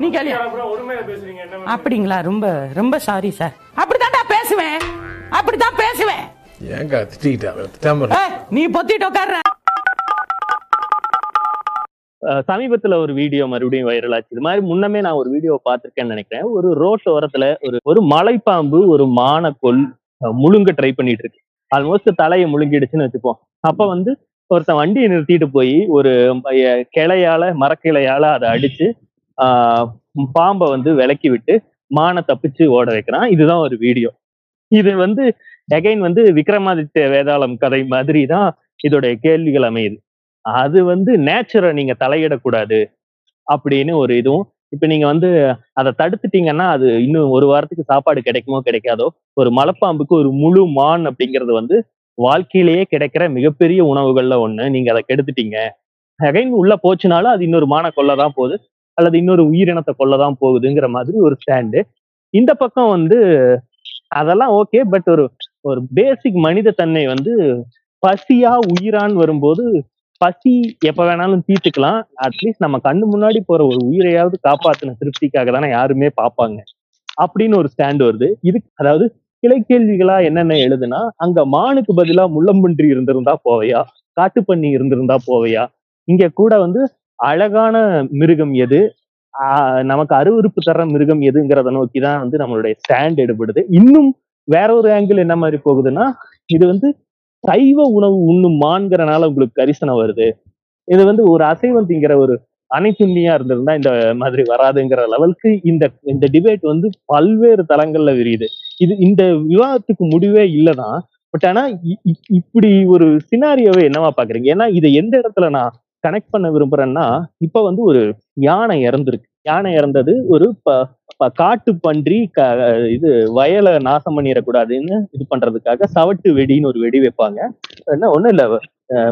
நீ கேளியா உண்மையா பேசுறீங்க என்ன அப்படிங்களா ரொம்ப ரொம்ப சாரி சார் அப்படித்தான்டா பேசுவேன். அப்படித்தான் பேசுவேன். ஏங்க திட்டிக்கிட்டா நீ பொத்திட்டு உட்கார்ற. சமீபத்துல ஒரு வீடியோ மறுபடியும் வைரல் ஆச்சு. இது மாதிரி முன்னமே நான் ஒரு வீடியோ பார்த்திருக்கேன்னு நினைக்கிறேன். ஒரு ரோட் ஓரத்துல ஒரு ஒரு மலைப்பாம்பு ஒரு மானக்கொல் முழுங்க ட்ரை பண்ணிட்டு இருக்கு. ஆல்மோஸ்ட் தலையை முழுங்கிடுச்சுன்னு வச்சுப்போம். அப்ப வந்து ஒருத்தன் வண்டியை நிறுத்திட்டு போய் ஒரு கிளையால மரக்கிளையால அதை அடிச்சு பாம்பை வந்து விலக்கி விட்டு மானை தப்பிச்சு ஓட வைக்கிறான். இதுதான் ஒரு வீடியோ. இது வந்து எகைன் வந்து விக்ரமாதித்ய வேதாளம் கதை மாதிரி தான் இதோடைய கேள்விகள் அமையுது. அது வந்து நேச்சரை நீங்க தலையிடக்கூடாது அப்படின்னு ஒரு இதுவும். இப்ப நீங்க வந்து அதை தடுத்துட்டீங்கன்னா அது இன்னும் ஒரு வாரத்துக்கு சாப்பாடு கிடைக்குமோ கிடைக்காதோ ஒரு மலைப்பாம்புக்கு ஒரு முழு மான் அப்படிங்கிறது வந்து வாழ்க்கையிலேயே கிடைக்கிற மிகப்பெரிய உணவுகள்ல ஒண்ணு. நீங்க அதை கெடுத்துட்டீங்க. அகைன் உள்ள போச்சுனாலும் அது இன்னொரு மான கொள்ளதான் போகுது. அல்லது இன்னொரு உயிரினத்தை கொல்லதான் போகுதுங்கிற மாதிரி ஒரு ஸ்டாண்டு இந்த பக்கம் வந்து அதெல்லாம் ஓகே பட் ஒரு ஒரு பேசிக் மனித தன்மை வந்து பசியா உயிரான்னு வரும்போது பசி எப்ப வேணாலும் தீர்த்துக்கலாம். அட்லீஸ்ட் நம்ம கண்ணு முன்னாடி போற ஒரு உயிரையாவது காப்பாத்தின திருப்திக்காக தானே யாருமே பார்ப்பாங்க. அப்படின்னு ஒரு ஸ்டாண்ட் வருது. இது அதாவது கிளை கேள்விகளா என்னென்ன எழுதுனா அங்க மானுக்கு பதிலா முள்ளம்பன்றி இருந்திருந்தா போவையா? காட்டுப்பன்னி இருந்திருந்தா போவையா? இங்க கூட வந்து அழகான மிருகம் எது? நமக்கு அருவருப்பு தர மிருகம் எதுங்கிறத நோக்கி தான் வந்து நம்மளுடைய ஸ்டாண்ட் எடுபடுது. இன்னும் வேற ஒரு ஆங்கிள் என்ன மாதிரி போகுதுன்னா இது வந்து சைவ உணவு உண்ணும் மான்கிறனால உங்களுக்கு கரிசனம் வருது. இது வந்து ஒரு அசைவம் திங்கிற ஒரு அனைத்துண்ணியா இருந்திருந்தா இந்த மாதிரி வராதுங்கிற லெவலுக்கு இந்த இந்த டிபேட் வந்து பல்வேறு தளங்கள்ல விரியுது. இது இந்த விவாதத்துக்கு முடிவே இல்லைதான். பட் ஆனா இ- இப்படி ஒரு சினாரியோவை என்னவா பாக்குறீங்க? ஏன்னா இதை எந்த இடத்துல நான் கனெக்ட் பண்ண விரும்புறேன்னா இப்ப வந்து ஒரு யானை இறந்துருக்கு. யானை இறந்தது ஒரு ப ப- காட்டு பன்றி க இது வயலை நாசம் பண்ணிடக்கூடாதுன்னு இது பண்றதுக்காக சவட்டு வெடின்னு ஒரு வெடி வைப்பாங்க. என்ன ஒண்ணும் இல்ல.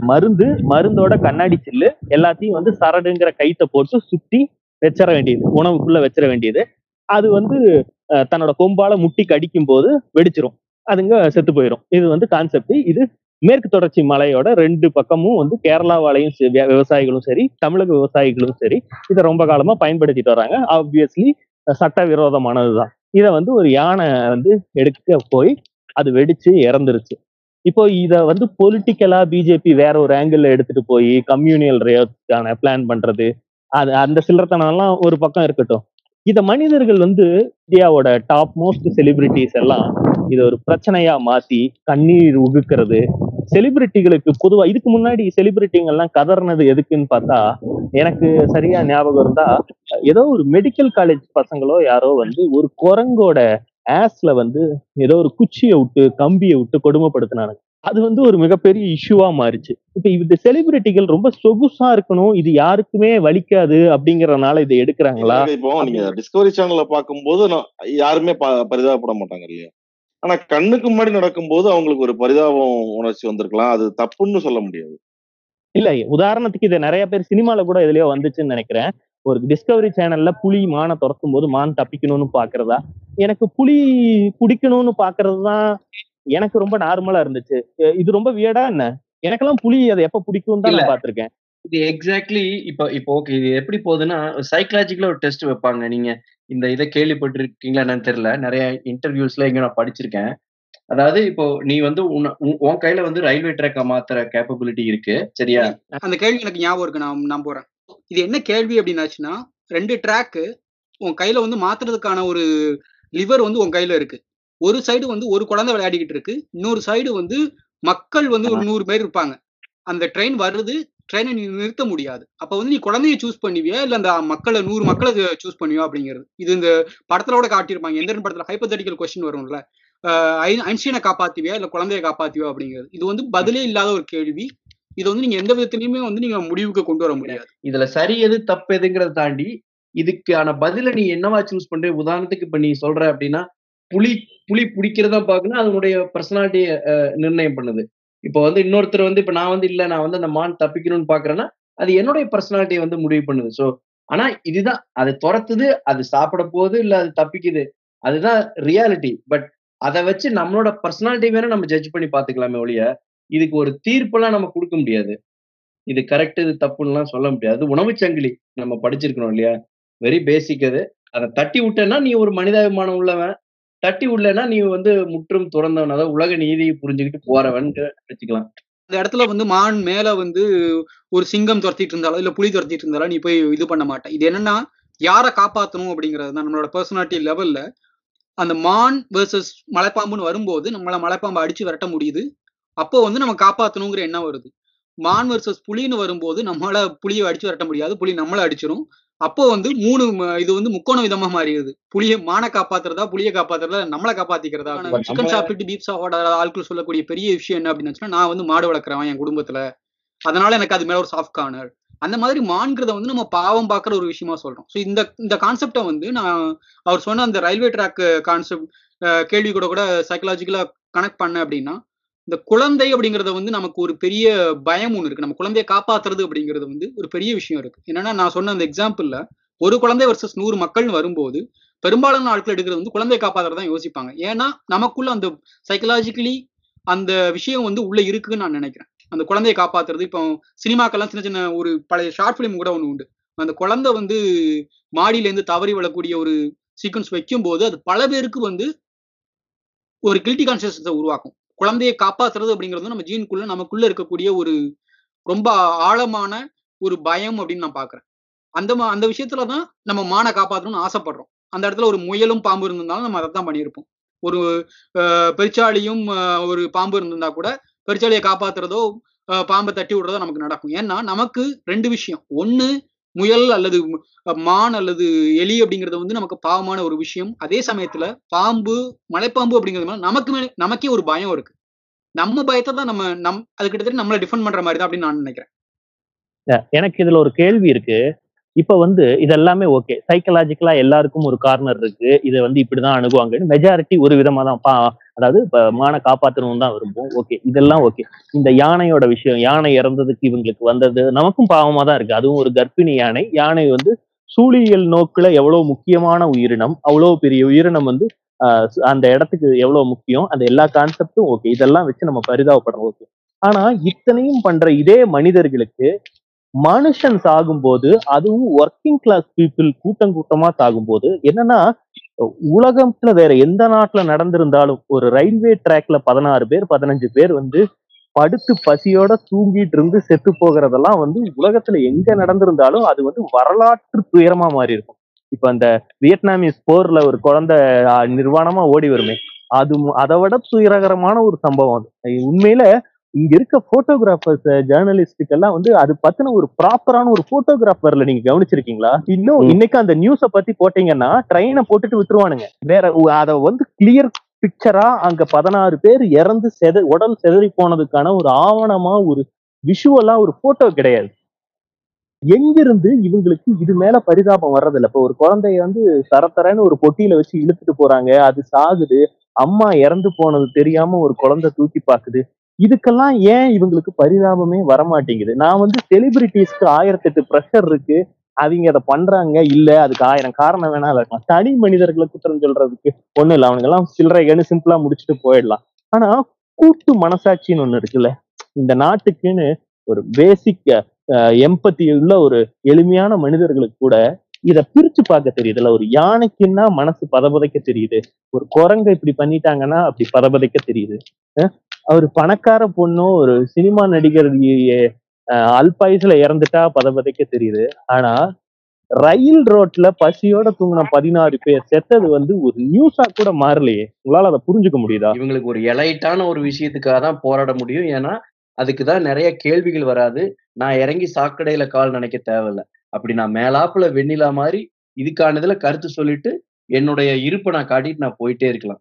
மருந்து மருந்தோட கண்ணாடி சில்லு எல்லாத்தையும் வந்து சரடுங்கிற கைத்தை போட்டு சுத்தி வச்சிட வேண்டியது. உணவுக்குள்ள வச்சிட வேண்டியது. அது வந்து தன்னோட கொம்பால முட்டி கடிக்கும் போது வெடிச்சிரும். அதுங்க செத்து போயிடும் இது வந்து கான்செப்ட் இது மேற்கு தொடர்ச்சி மலையோட ரெண்டு பக்கமும் வந்து கேரளாவாலையும் விவசாயிகளும் சரி தமிழக விவசாயிகளும் சரி இதை ரொம்ப காலமா பயன்படுத்திட்டு வராங்க. ஆப்வியஸ்லி சட்டவிரோதமானதுதான். இதை வந்து ஒரு யானை வந்து எடுக்க போய் அது வெடிச்சு இறந்துருச்சு. இப்போ இத வந்து பொலிட்டிக்கலா பிஜேபி வேற ஒரு ஆங்கிள் எடுத்துட்டு போய் கம்யூனியல் ரேக்கான பிளான் பண்றது அது அந்த சில்லறத்தனம்லாம் ஒரு பக்கம் இருக்கட்டும். இத மனிதர்கள் வந்து இந்தியாவோட டாப் மோஸ்ட் செலிபிரிட்டிஸ் எல்லாம் இதை ஒரு பிரச்சனையா மாத்தி கண்ணீர் உகுக்கிறது செலிபிரிட்டிகளுக்கு பொதுவா இதுக்கு முன்னாடி செலிபிரிட்டிங்க எல்லாம் கதறினது எதுக்குன்னு பார்த்தா எனக்கு சரியா ஞாபகம் இருந்தா ஏதோ ஒரு மெடிக்கல் காலேஜ் பசங்களோ யாரோ வந்து ஒரு குரங்கோட ஆஸ்ல வந்து ஏதோ ஒரு குச்சியை விட்டு கம்பியை விட்டு கொடுமைப்படுத்தினானுங்க அது வந்து ஒரு மிகப்பெரிய இஷ்யூவா மாறிச்சு. இப்ப இந்த செலிபிரிட்டிகள் ரொம்ப சொகுசா இருக்கணும் இது யாருக்குமே வலிக்காது அப்படிங்கறதுனால இதை எடுக்கிறாங்களா? இப்போ நீங்க டிஸ்கவரி சேனல்ல பார்க்கும்போது நான் யாருமே ப- பரிதாபப்பட மாட்டாங்க இல்லையா? ஆனா கண்ணுக்கு முன்னாடி நடக்கும்போது அவங்களுக்கு ஒரு பரிதாபம் உணர்ச்சி வந்திருக்கலாம். அது தப்புன்னு சொல்ல முடியாது. இல்ல உதாரணத்துக்கு இது நிறைய பேர் சினிமால கூட எதுலயோ வந்துச்சுன்னு நினைக்கிறேன். ஒரு டிஸ்கவரி சேனல்ல புலி மானை துரத்தும் போது மான் தப்பிக்கணும்னு பாக்குறதா? எனக்கு புலி குடிக்கணும்னு பாக்குறது தான் எனக்கு ரொம்ப நார்மலா இருந்துச்சு. இது ரொம்ப வியடா என்ன? எனக்கெல்லாம் புலி அதை எப்ப பிடிக்கும் தான். நான் பாத்திருக்கேன் இது எக்ஸாக்ட்லி இப்போ இப்போ ஓகே இது எப்படி போகுதுன்னா சைக்கலாஜிக்கலா ஒரு டெஸ்ட் வைப்பாங்க. நீங்க இந்த இதை கேள்விப்பட்டிருக்கீங்களா என்னன்னு தெரியல. நிறைய இன்டர்வியூஸ்ல எங்க நான் படிச்சிருக்கேன். அதாவது இப்போ நீ வந்து உன்ன- உன் உன் கையில வந்து ரயில்வே ட்ராக்கை மாத்துற கேப்பபிலிட்டி இருக்கு. சரியா? அந்த கேள்வி எனக்கு ஞாபகம் இருக்கு. நான் நான் போறேன். இது என்ன கேள்வி அப்படின்னாச்சுன்னா ரெண்டு ட்ராக்கு உன் கையில வந்து மாத்துறதுக்கான ஒரு லிவர் வந்து உன் கையில இருக்கு. ஒரு சைடு வந்து ஒரு குழந்தை விளையாடிக்கிட்டு இருக்கு. இன்னொரு சைடு வந்து மக்கள் வந்து ஒரு நூறு பேர் இருப்பாங்க. அந்த ட்ரெயின் வருது ட்ரெயினை நீ நிறுத்த முடியாது. அப்ப வந்து நீ குழந்தைய சூஸ் பண்ணுவியா? இல்ல அந்த மக்களை நூறு மக்களை சூஸ் பண்ணுவியா அப்படிங்கிறது. இது இந்த படத்துல கூட காட்டியிருப்பாங்க. எந்த படத்துல ஹைப்போதட்டிக்கல் கொஸ்டின் வரும்ல. ஐன்ஸ்டீனை காப்பாத்துவியா? இல்ல குழந்தைய காப்பாத்துவியா அப்படிங்கிறது. இது வந்து பதிலே இல்லாத ஒரு கேள்வி. இது வந்து நீங்க எந்த விதத்திலயுமே வந்து நீங்க முடிவுக்கு கொண்டு வர முடியாது. இதுல சரி எது தப்பு எதுங்கிறத தாண்டி இதுக்கான பதில நீ என்னவா சூஸ் பண்ற? உதாரணத்துக்கு இப்ப நீ சொல்ற அப்படின்னா புலி புலி பிடிக்கிறதா பாக்கணும் அதனுடைய பர்சனாலிட்டியை நிர்ணயம் பண்ணுது. இப்போ வந்து இன்னொருத்தர் வந்து இப்ப நான் வந்து இல்ல நான் வந்து அந்த மான் தப்பிக்கணும்னு பாக்குறேன்னா அது என்னுடைய பர்சனாலிட்டியை வந்து முடிவு பண்ணுது. ஸோ ஆனா இதுதான் அது துரத்துது அது சாப்பிட போகுது இல்ல அது தப்பிக்குது. அதுதான் ரியாலிட்டி பட் அதை வச்சு நம்மளோட பர்சனாலிட்டி வேற நம்ம ஜட்ஜ் பண்ணி பாத்துக்கலாமே ஒழிய இதுக்கு ஒரு தீர்ப்பெல்லாம் நம்ம கொடுக்க முடியாது. இது கரெக்ட் இது தப்புன்னுலாம் சொல்ல முடியாது. உணவு சங்கிலி நம்ம படிச்சிருக்கணும் இல்லையா? வெரி பேசிக் அது. அதை தட்டி விட்டேன்னா நீ ஒரு மனிதாபிமானம் உள்ளவன். தட்டி விடலன்னா நீ வந்து முற்றும் துறந்தவன். அதாவது உலக நீதியை புரிஞ்சுக்கிட்டு போறவன் வச்சுக்கலாம் அந்த இடத்துல வந்து மான் மேல வந்து ஒரு சிங்கம் துரத்திட்டு இருந்தாலோ இல்ல புலி துரத்திட்டு இருந்தாலோ நீ போய் இது பண்ண மாட்டேன். இது என்னன்னா யாரை காப்பாத்தணும் அப்படிங்கிறது தான் நம்மளோட பர்சனாலிட்டி லெவல்ல அந்த மான் வெர்சஸ் மலைப்பாம்புன்னு வரும்போது நம்மளை மலைப்பாம்பை அடிச்சு விரட்ட முடியுது. அப்போ வந்து நம்ம காப்பாத்தணுங்கிற எண்ணம் வருது. மான் வெர்சஸ் புலின்னு வரும்போது நம்மளால புலியை அடிச்சு விரட்ட முடியாது. புலி நம்மள அடிச்சிடும் அப்போ வந்து மூணு இது வந்து முக்கோண விதமா மாறிடுது. புளிய மானை காப்பாத்துறதா புளிய காப்பாத்துறதா நம்மளை காப்பாத்திக்கிறதா சிக்கன் சாப்பிட்டு பீப் சாப்பிட ஆட்கள் சொல்லக்கூடிய பெரிய விஷயம் என்ன அப்படின்னு நான் வந்து மாடு வளர்க்குறவன் என் குடும்பத்துல. அதனால எனக்கு அது மேல ஒரு சாஃப்ட் கார்னர் அந்த மாதிரி மான்கிறத வந்து நம்ம பாவம் பார்க்குற ஒரு விஷயமா சொல்றோம். ஸோ இந்த இந்த கான்செப்டை வந்து நான் அவர் சொன்ன அந்த ரயில்வே ட்ராக் கான்செப்ட் கேள்வி கூட கூட சைக்கலாஜிக்கலா கனெக்ட் பண்ண அப்படின்னா இந்த குழந்தை அப்படிங்கறத வந்து நமக்கு ஒரு பெரிய பயம் ஒன்று இருக்கு. நம்ம குழந்தைய காப்பாத்துறது அப்படிங்கிறது வந்து ஒரு பெரிய விஷயம் இருக்கு. என்னன்னா நான் சொன்ன அந்த எக்ஸாம்பிள்ல ஒரு குழந்தை வர்சஸ் நூறு மக்கள்னு வரும்போது பெரும்பாலான ஆட்கள் எடுக்கிறது வந்து குழந்தைய காப்பாத்துறது தான் யோசிப்பாங்க. ஏன்னா நமக்குள்ள அந்த சைக்கலாஜிக்கலி அந்த விஷயம் வந்து உள்ள இருக்குன்னு நான் நினைக்கிறேன். அந்த குழந்தையை காப்பாத்துறது இப்போ சினிமாக்கெல்லாம் சின்ன சின்ன ஒரு பழைய ஷார்ட் ஃபிலிம் கூட ஒன்று உண்டு. அந்த குழந்தை வந்து மாடியிலேருந்து தவறி விழக்கூடிய ஒரு சீக்வன்ஸ் வைக்கும்போது அது பல பேருக்கு வந்து ஒரு கில்ட்டி கான்சியஸை உருவாக்கும். குழந்தையை காப்பாத்துறது அப்படிங்கிறது நம்ம ஜீனுக்குள்ள நமக்குள்ள இருக்கக்கூடிய ஒரு ரொம்ப ஆழமான ஒரு பயம் அப்படின்னு நான் பாக்குறேன். அந்த மா- அந்த விஷயத்துல தான் நம்ம மானை காப்பாற்றணும்னு ஆசைப்படுறோம். அந்த இடத்துல ஒரு முயலும் பாம்பு இருந்திருந்தாலும் நம்ம அதை தான் பண்ணியிருப்போம். ஒரு அஹ், பெருச்சாளியும் ஒரு பாம்பு இருந்திருந்தா கூட பெருச்சாளியை காப்பாத்துறதோ அஹ், பாம்பை தட்டி விடுறதோ நமக்கு நடக்கும். ஏன்னா நமக்கு ரெண்டு விஷயம். ஒண்ணு முயல் அல்லது மான் அல்லது எலி அப்படிங்கிறது வந்து நமக்கு பாவமான ஒரு விஷயம். அதே சமயத்துல பாம்பு மலைப்பாம்பு அப்படிங்கிறது மேல நமக்கு நமக்கே ஒரு பயம் இருக்கு. நம்ம பயத்தை தான் நம்ம நம் அது கிட்டத்தட்ட நம்மளை டிஃபெண்ட் பண்ற மாதிரி தான் அப்படின்னு நான் நினைக்கிறேன். எனக்கு இதுல ஒரு கேள்வி இருக்கு. இப்ப வந்து இதெல்லாமே ஓகே சைக்கலாஜிக்கலா எல்லாருக்கும் ஒரு கார்னர் இருக்கு. இதை வந்து இப்படிதான் அணுகுவாங்கன்னு மெஜாரிட்டி ஒரு விதமா தான் பா அதாவது மான காப்பாற்றணும் தான் விரும்பும் ஓகே இதெல்லாம் ஓகே இந்த யானையோட விஷயம் யானை இறந்ததுக்கு இவங்களுக்கு வந்தது நமக்கும் பாவமா தான் இருக்கு. அதுவும் ஒரு கர்ப்பிணி யானை. யானை வந்து சூழியல் நோக்குல எவ்வளவு முக்கியமான உயிரினம் அவ்வளவு பெரிய உயிரினம் வந்து அந்த இடத்துக்கு எவ்வளவு முக்கியம் அந்த எல்லா கான்செப்டும் ஓகே இதெல்லாம் வச்சு நம்ம பரிதாபப்படுறோம். ஓகே ஆனா இத்தனையும் பண்ற இதே மனிதர்களுக்கு மனுஷன் சாகும்போது அதுவும் ஒர்க்கிங் கிளாஸ் பீப்புள் கூட்டம் கூட்டமா சாகும்போது என்னன்னா உலகத்துல வேற எந்த நாட்டுல நடந்திருந்தாலும் ஒரு ரயில்வே ட்ராக்ல பதினாறு பேர் பதினஞ்சு பேர் வந்து படுத்து பசியோட தூங்கிட்டு இருந்து செத்து போகிறதெல்லாம் வந்து உலகத்துல எங்க நடந்திருந்தாலும் அது வந்து வரலாற்று துயரமா மாறி இருக்கும் இப்ப அந்த வியட்நாமிஸ் போர்ல ஒரு குழந்தை நிர்வாணமா ஓடி வருமே அது அதை விட துயரகரமான ஒரு சம்பவம் அது. உண்மையில இங்க இருக்க போட்டோகிராஃபர்ஸ் ஜேர்னலிஸ்டுக்கு எல்லாம் வந்து அது பத்தின ஒரு ப்ராப்பரான ஒரு போட்டோகிராஃபர்ல நீங்க கவனிச்சிருக்கீங்களா? இன்னும். இன்னைக்கு அந்த நியூஸ பத்தி போட்டீங்கன்னா ட்ரெயினை போட்டுட்டு விட்டுருவானுங்க. வேற அத வந்து கிளியர் பிக்சரா அங்க பதினாறு பேர் இறந்து செத உடல் செதறி போனதுக்கான ஒரு ஆவணமா ஒரு விஷுவலா ஒரு போட்டோ கிடையாது. எங்கிருந்து இவங்களுக்கு இது மேல பரிதாபம் வர்றதில்ல. இப்ப ஒரு குழந்தைய வந்து தரத்தரன்னு ஒரு பொட்டியில வச்சு இழுத்துட்டு போறாங்க. அது சாகுது. அம்மா இறந்து போனது தெரியாம ஒரு குழந்தை தூக்கி பாக்குது இதுக்கெல்லாம் ஏன் இவங்களுக்கு பரிதாபமே வரமாட்டேங்குது? நான் வந்து செலிபிரிட்டிஸ்க்கு ஆயிரத்தெட்டு ப்ரெஷர் இருக்கு. அவங்க அதை பண்றாங்க? இல்ல அதுக்கு ஆயிரம் காரணம் வேணா இருக்கலாம் தனி மனிதர்களை குற்றம் சொல்றதுக்கு ஒண்ணும் இல்ல. அவனுங்க எல்லாம் சில்லறைகன்னு சிம்பிளா முடிச்சுட்டு போயிடலாம். ஆனா கூட்டு மனசாட்சின்னு ஒண்ணு இருக்குல்ல? இந்த நாட்டுக்குன்னு ஒரு பேசிக் எம்பத்தி உள்ள ஒரு எளிமையான மனிதர்களுக்கு கூட இத பிரிச்சு பார்க்க தெரியுதுல்ல? ஒரு யானைக்குன்னா மனசு பதபதைக்க தெரியுது. ஒரு குரங்க இப்படி பண்ணிட்டாங்கன்னா அப்படி பதபதைக்க தெரியுது. அவர் பணக்கார பொண்ணும் ஒரு சினிமா நடிகர் அல்பாயுசுல இறந்துட்டா பதபதைக்க தெரியுது. ஆனா ரயில் ரோட்ல பசியோட தூங்கின பதினாறு பேர் செத்தது வந்து ஒரு நியூஸா கூட மாறலையே. உங்களால அதை புரிஞ்சுக்க முடியுதா? இவங்களுக்கு ஒரு எலைட்டான ஒரு விஷயத்துக்காக தான் போராட முடியும். ஏன்னா அதுக்கு தான் நிறைய கேள்விகள் வராது. நான் இறங்கி சாக்கடையில கால் நினைக்க தேவையில்ல. அப்படி நான் மேலாப்புல வெண்ணிலா மாதிரி இதுக்கானதுல கருத்து சொல்லிட்டு என்னுடைய இருப்பை நான் காட்டிட்டு நான் போயிட்டே இருக்கலாம்.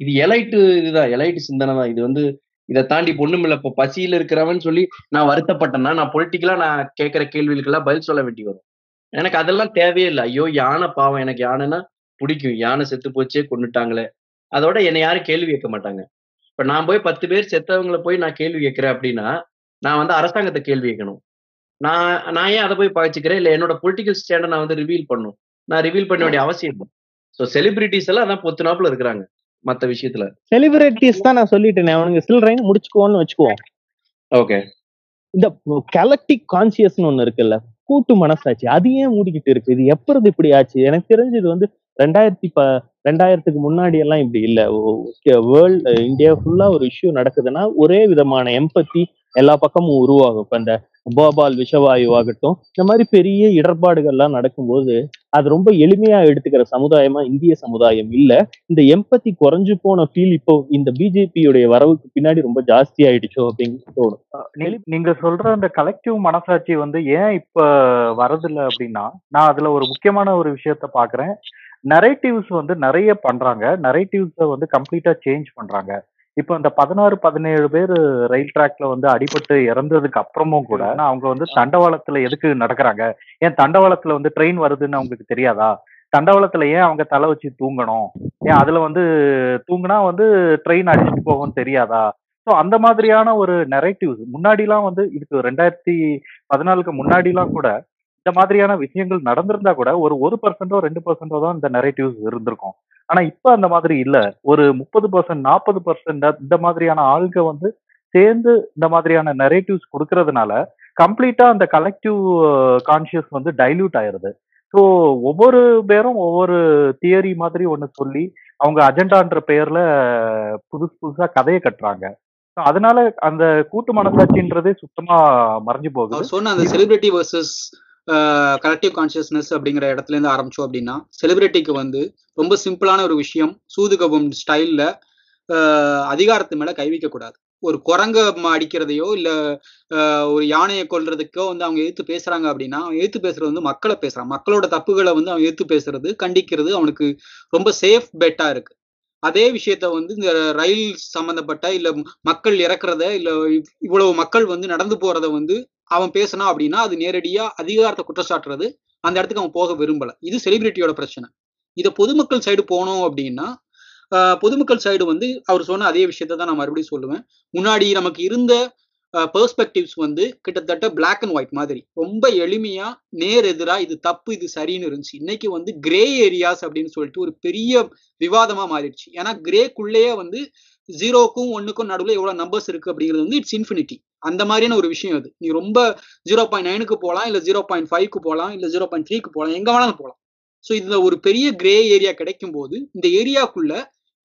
இது எலைட்டு இதுதான் எலைட்டு சிந்தனை தான் இது வந்து இதை தாண்டி பொண்ணுமில்ல இப்போ பசியில் இருக்கிறவன் சொல்லி நான் வருத்தப்பட்டேன்னா நான் பொலிட்டிக்கலா நான் கேட்குற கேள்விகளுக்கெல்லாம் பதில் சொல்ல வேண்டி வரும். எனக்கு அதெல்லாம் தேவையே இல்லை. ஐயோ யானை பாவம். எனக்கு யானைன்னா பிடிக்கும். யானை செத்து போச்சே கொண்டுட்டாங்களே அதோட என்னை யாரும் கேள்வி கேட்க மாட்டாங்க. இப்ப நான் போய் பத்து பேர் செத்தவங்களை போய் நான் கேள்வி கேட்கிறேன் அப்படின்னா நான் வந்து அரசாங்கத்தை கேள்வி கேட்கணும். நான் நான் ஏன் அதை போய் பகிச்சுக்கிறேன் இல்லை என்னோட பொலிட்டிக்கல் ஸ்டாண்டை நான் வந்து ரிவீல் பண்ணும் நான் ரிவீல் பண்ண வேண்டிய அவசியம் இல்லை. ஸோ செலிபிரிட்டிஸ் எல்லாம் அதான் பொத்துனாப்புல இருக்கிறாங்க. மத்த விஷயத்துல? செலிபிரிட்டிஸ் தான் நான் சொல்லிட்டேனே அவனுங்க சில்லறைன்னு முடிச்சுக்குவோன்னு வச்சுக்குவோம். ஓகே இந்த கலெக்டிவ் கான்சியஸ்னு ஒண்ணு இருக்குல்ல கூட்டு மனசாட்சி அது ஏன் மூடிக்கிட்டு இருக்கு? இது எப்பறது இப்படி ஆச்சு? எனக்கு தெரிஞ்சு இது வந்து ரெண்டாயிரத்தி ப ரெண்டாயிரத்துக்கு முன்னாடி எல்லாம் இப்படி இல்ல. வேர்ல்டு இந்தியா ஃபுல்லா ஒரு இஷ்யூ நடக்குதுன்னா ஒரே விதமான எம்பத்தி எல்லா பக்கமும் உருவாகும். இப்ப இந்த போபால் விஷவாயு ஆகட்டும் இந்த மாதிரி பெரிய இடர்பாடுகள்லாம் நடக்கும்போது அது ரொம்ப எளிமையா எடுத்துக்கிற சமுதாயமா இந்திய சமுதாயம் இல்ல. இந்த எம்பத்தி குறைஞ்சு போன ஃபீல் இப்போ இந்த பிஜேபியுடைய வரவுக்கு பின்னாடி ரொம்ப ஜாஸ்தி ஆயிடுச்சோ அப்படின்னு தோணும். நீங்க சொல்ற அந்த கலெக்டிவ் மனசாட்சி வந்து ஏன் இப்ப வரதில்ல அப்படின்னா நான் அதுல ஒரு முக்கியமான ஒரு விஷயத்த பாக்குறேன். நரேட்டிவ்ஸ் வந்து நிறைய பண்றாங்க. நரேட்டிவ்ஸை வந்து கம்ப்ளீட்டா சேஞ்ச் பண்றாங்க. இப்போ இந்த பதினாறு பதினேழு பேர் ரயில் ட்ராக்ல வந்து அடிபட்டு இறந்ததுக்கு அப்புறமும் கூட அவங்க வந்து தண்டவாளத்துல எதுக்கு நடக்கிறாங்க? ஏன் தண்டவாளத்துல வந்து ட்ரெயின் வருதுன்னு அவங்களுக்கு தெரியாதா? தண்டவாளத்துல ஏன் அவங்க தலை வச்சு தூங்கணும்? ஏன் அதுல வந்து தூங்குனா வந்து ட்ரெயின் அடிச்சுட்டு போகும்னு தெரியாதா? ஸோ அந்த மாதிரியான ஒரு நெரேட்டிவ்ஸ் முன்னாடிலாம் வந்து இதுக்கு ரெண்டாயிரத்தி பதினாலுக்கு முன்னாடிலாம் கூட இந்த மாதிரியான விஷயங்கள் நடந்திருந்தா கூட ஒரு ஒரு பர்சன்டோ ரெண்டு பர்சன்டோ தான் இந்த நெரேட்டிவ்ஸ் இருந்திருக்கும். ஆனா இப்ப அந்த மாதிரி இல்ல. ஒரு முப்பது பர்சன்ட் நாற்பது பர்சன்ட் இந்த மாதிரியான ஆள்க வந்து சேர்ந்து இந்த மாதிரியான நெரேட்டிவ்ஸ் கொடுக்கறதுனால கம்ப்ளீட்டா அந்த கலெக்டிவ் கான்சியஸ் வந்து டைல்யூட் ஆயிருது. ஸோ ஒவ்வொரு பேரும் ஒவ்வொரு தியரி மாதிரி ஒன்று சொல்லி அவங்க அஜெண்டான்ற பெயர்ல புதுசு புதுசா கதையை கட்டுறாங்க. So அதனால அந்த கூட்டு மனசாட்சின்றதே சுத்தமா மறைஞ்சு போகுது. சொன்ன அந்த செலிபிரிட்டி வர்சஸ் கலெக்டிவ் கான்சியஸ்னஸ் அப்படிங்கிற இடத்துல இருந்து ஆரம்பிச்சோம் அப்படின்னா செலிபிரிட்டிக்கு வந்து ரொம்ப சிம்பிளான ஒரு விஷயம் சூதுகவும் ஸ்டைல்ல அதிகாரத்து மேல கைவிக்க கூடாது ஒரு குரங்க ம- அடிக்கிறதையோ இல்ல ஒரு யானையை கொல்றதுக்கோ வந்து அவங்க எதிர்த்து பேசுறாங்க அப்படின்னா அவன் எதிர்த்து பேசுறது வந்து மக்களை பேசுறான் மக்களோட தப்புகளை வந்து அவன் எதிர்த்து பேசுறது கண்டிக்கிறது அவனுக்கு ரொம்ப சேஃப் பெட்டா இருக்கு. அதே விஷயத்த வந்து இந்த ரயில் சம்பந்தப்பட்ட இல்ல மக்கள் இறக்குறத இல்ல இவ்வளவு மக்கள் வந்து நடந்து போறத வந்து அவன் பேசினா அப்படின்னா அது நேரடியா அதிகாரத்தை குற்றச்சாட்டுறது. அந்த இடத்துக்கு அவன் போக விரும்பல. இது செலிபிரிட்டியோட பிரச்சனை. இதை பொதுமக்கள் சைடு போனோம் அப்படின்னா பொதுமக்கள் சைடு வந்து அவர் சொன்ன அதே விஷயத்த தான் நான் மறுபடியும் சொல்லுவேன். முன்னாடி நமக்கு இருந்த பெர்ஸ்பெக்டிவ்ஸ் வந்து கிட்டத்தட்ட பிளாக் அண்ட் ஒயிட் மாதிரி. ரொம்ப எளிமையா நேர் எதிரா இது தப்பு இது சரின்னு இருந்துச்சு. இன்னைக்கு வந்து கிரே ஏரியாஸ் அப்படின்னு சொல்லிட்டு ஒரு பெரிய விவாதமா மாறிடுச்சு. ஏன்னா கிரேக்குள்ளேயே வந்து ஜீரோக்கும் ஒன்னுக்கும் நடுவில் எவ்வளவு நம்பர்ஸ் இருக்கு அப்படிங்கிறது வந்து இட்ஸ் இன்ஃபினிட்டி அந்த மாதிரியான ஒரு விஷயம் அது. நீ ரொம்ப ஜீரோ பாயிண்ட் நைனுக்கு போகலாம் இல்ல ஜீரோ பாயிண்ட் ஃபைவ்க்கு போகலாம் இல்ல ஜீரோ பாயிண்ட் த்ரீக்கு போகலாம் எங்க வேணாலும் போகலாம். ஸோ இதுல ஒரு பெரிய கிரே ஏரியா கிடைக்கும் போது இந்த ஏரியாக்குள்ள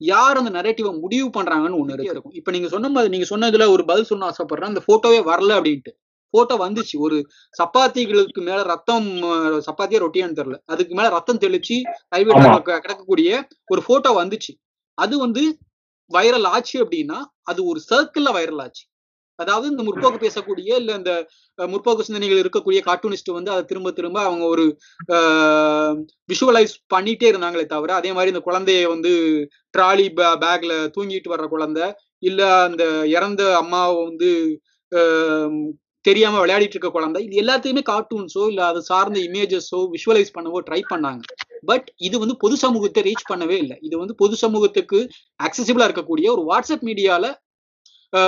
யார் அந்த நரேட்டிவை முடிவு பண்றாங்கன்னு ஒண்ணு இருக்கு இருக்கும். இப்ப நீங்க சொன்ன மாதிரி நீங்க சொன்னதுல ஒரு பதில் சொன்ன ஆசைப்படுறேன். அந்த போட்டோவே வரல அப்படின்ட்டு. போட்டோ வந்துச்சு. ஒரு சப்பாத்திகளுக்கு மேல ரத்தம் சப்பாத்தியா ரொட்டியான்னு தெரியல. அதுக்கு மேல ரத்தம் தெளிச்சு ரயில்வே கிடக்கக்கூடிய ஒரு போட்டோ வந்துச்சு. அது வந்து வைரல் ஆச்சு அப்படின்னா அது ஒரு சர்க்கிள்ல வைரல் ஆச்சு. அதாவது இந்த முற்போக்கு பேசக்கூடிய இல்ல இந்த முற்போக்கு சிந்தனைகள் இருக்கக்கூடிய கார்ட்டூனிஸ்ட் வந்து அதை திரும்ப திரும்ப அவங்க ஒரு விஷுவலைஸ் பண்ணிட்டே இருந்தாங்களே தவிர அதே மாதிரி இந்த குழந்தைய வந்து ட்ராலி பேக்ல தூங்கிட்டு வர்ற குழந்தை இல்ல அந்த இறந்த அம்மாவை வந்து தெரியாம விளையாடிட்டு இருக்க குழந்தை இது எல்லாத்தையுமே கார்ட்டூன்ஸோ இல்ல அது சார்ந்த இமேஜஸோ விஷுவலைஸ் பண்ணவோ ட்ரை பண்ணாங்க. பட் இது வந்து பொது சமூகத்தை ரீச் பண்ணவே இல்லை. இது வந்து பொது சமூகத்துக்கு அக்சசிபிளா இருக்கக்கூடிய ஒரு வாட்ஸ்அப் மீடியால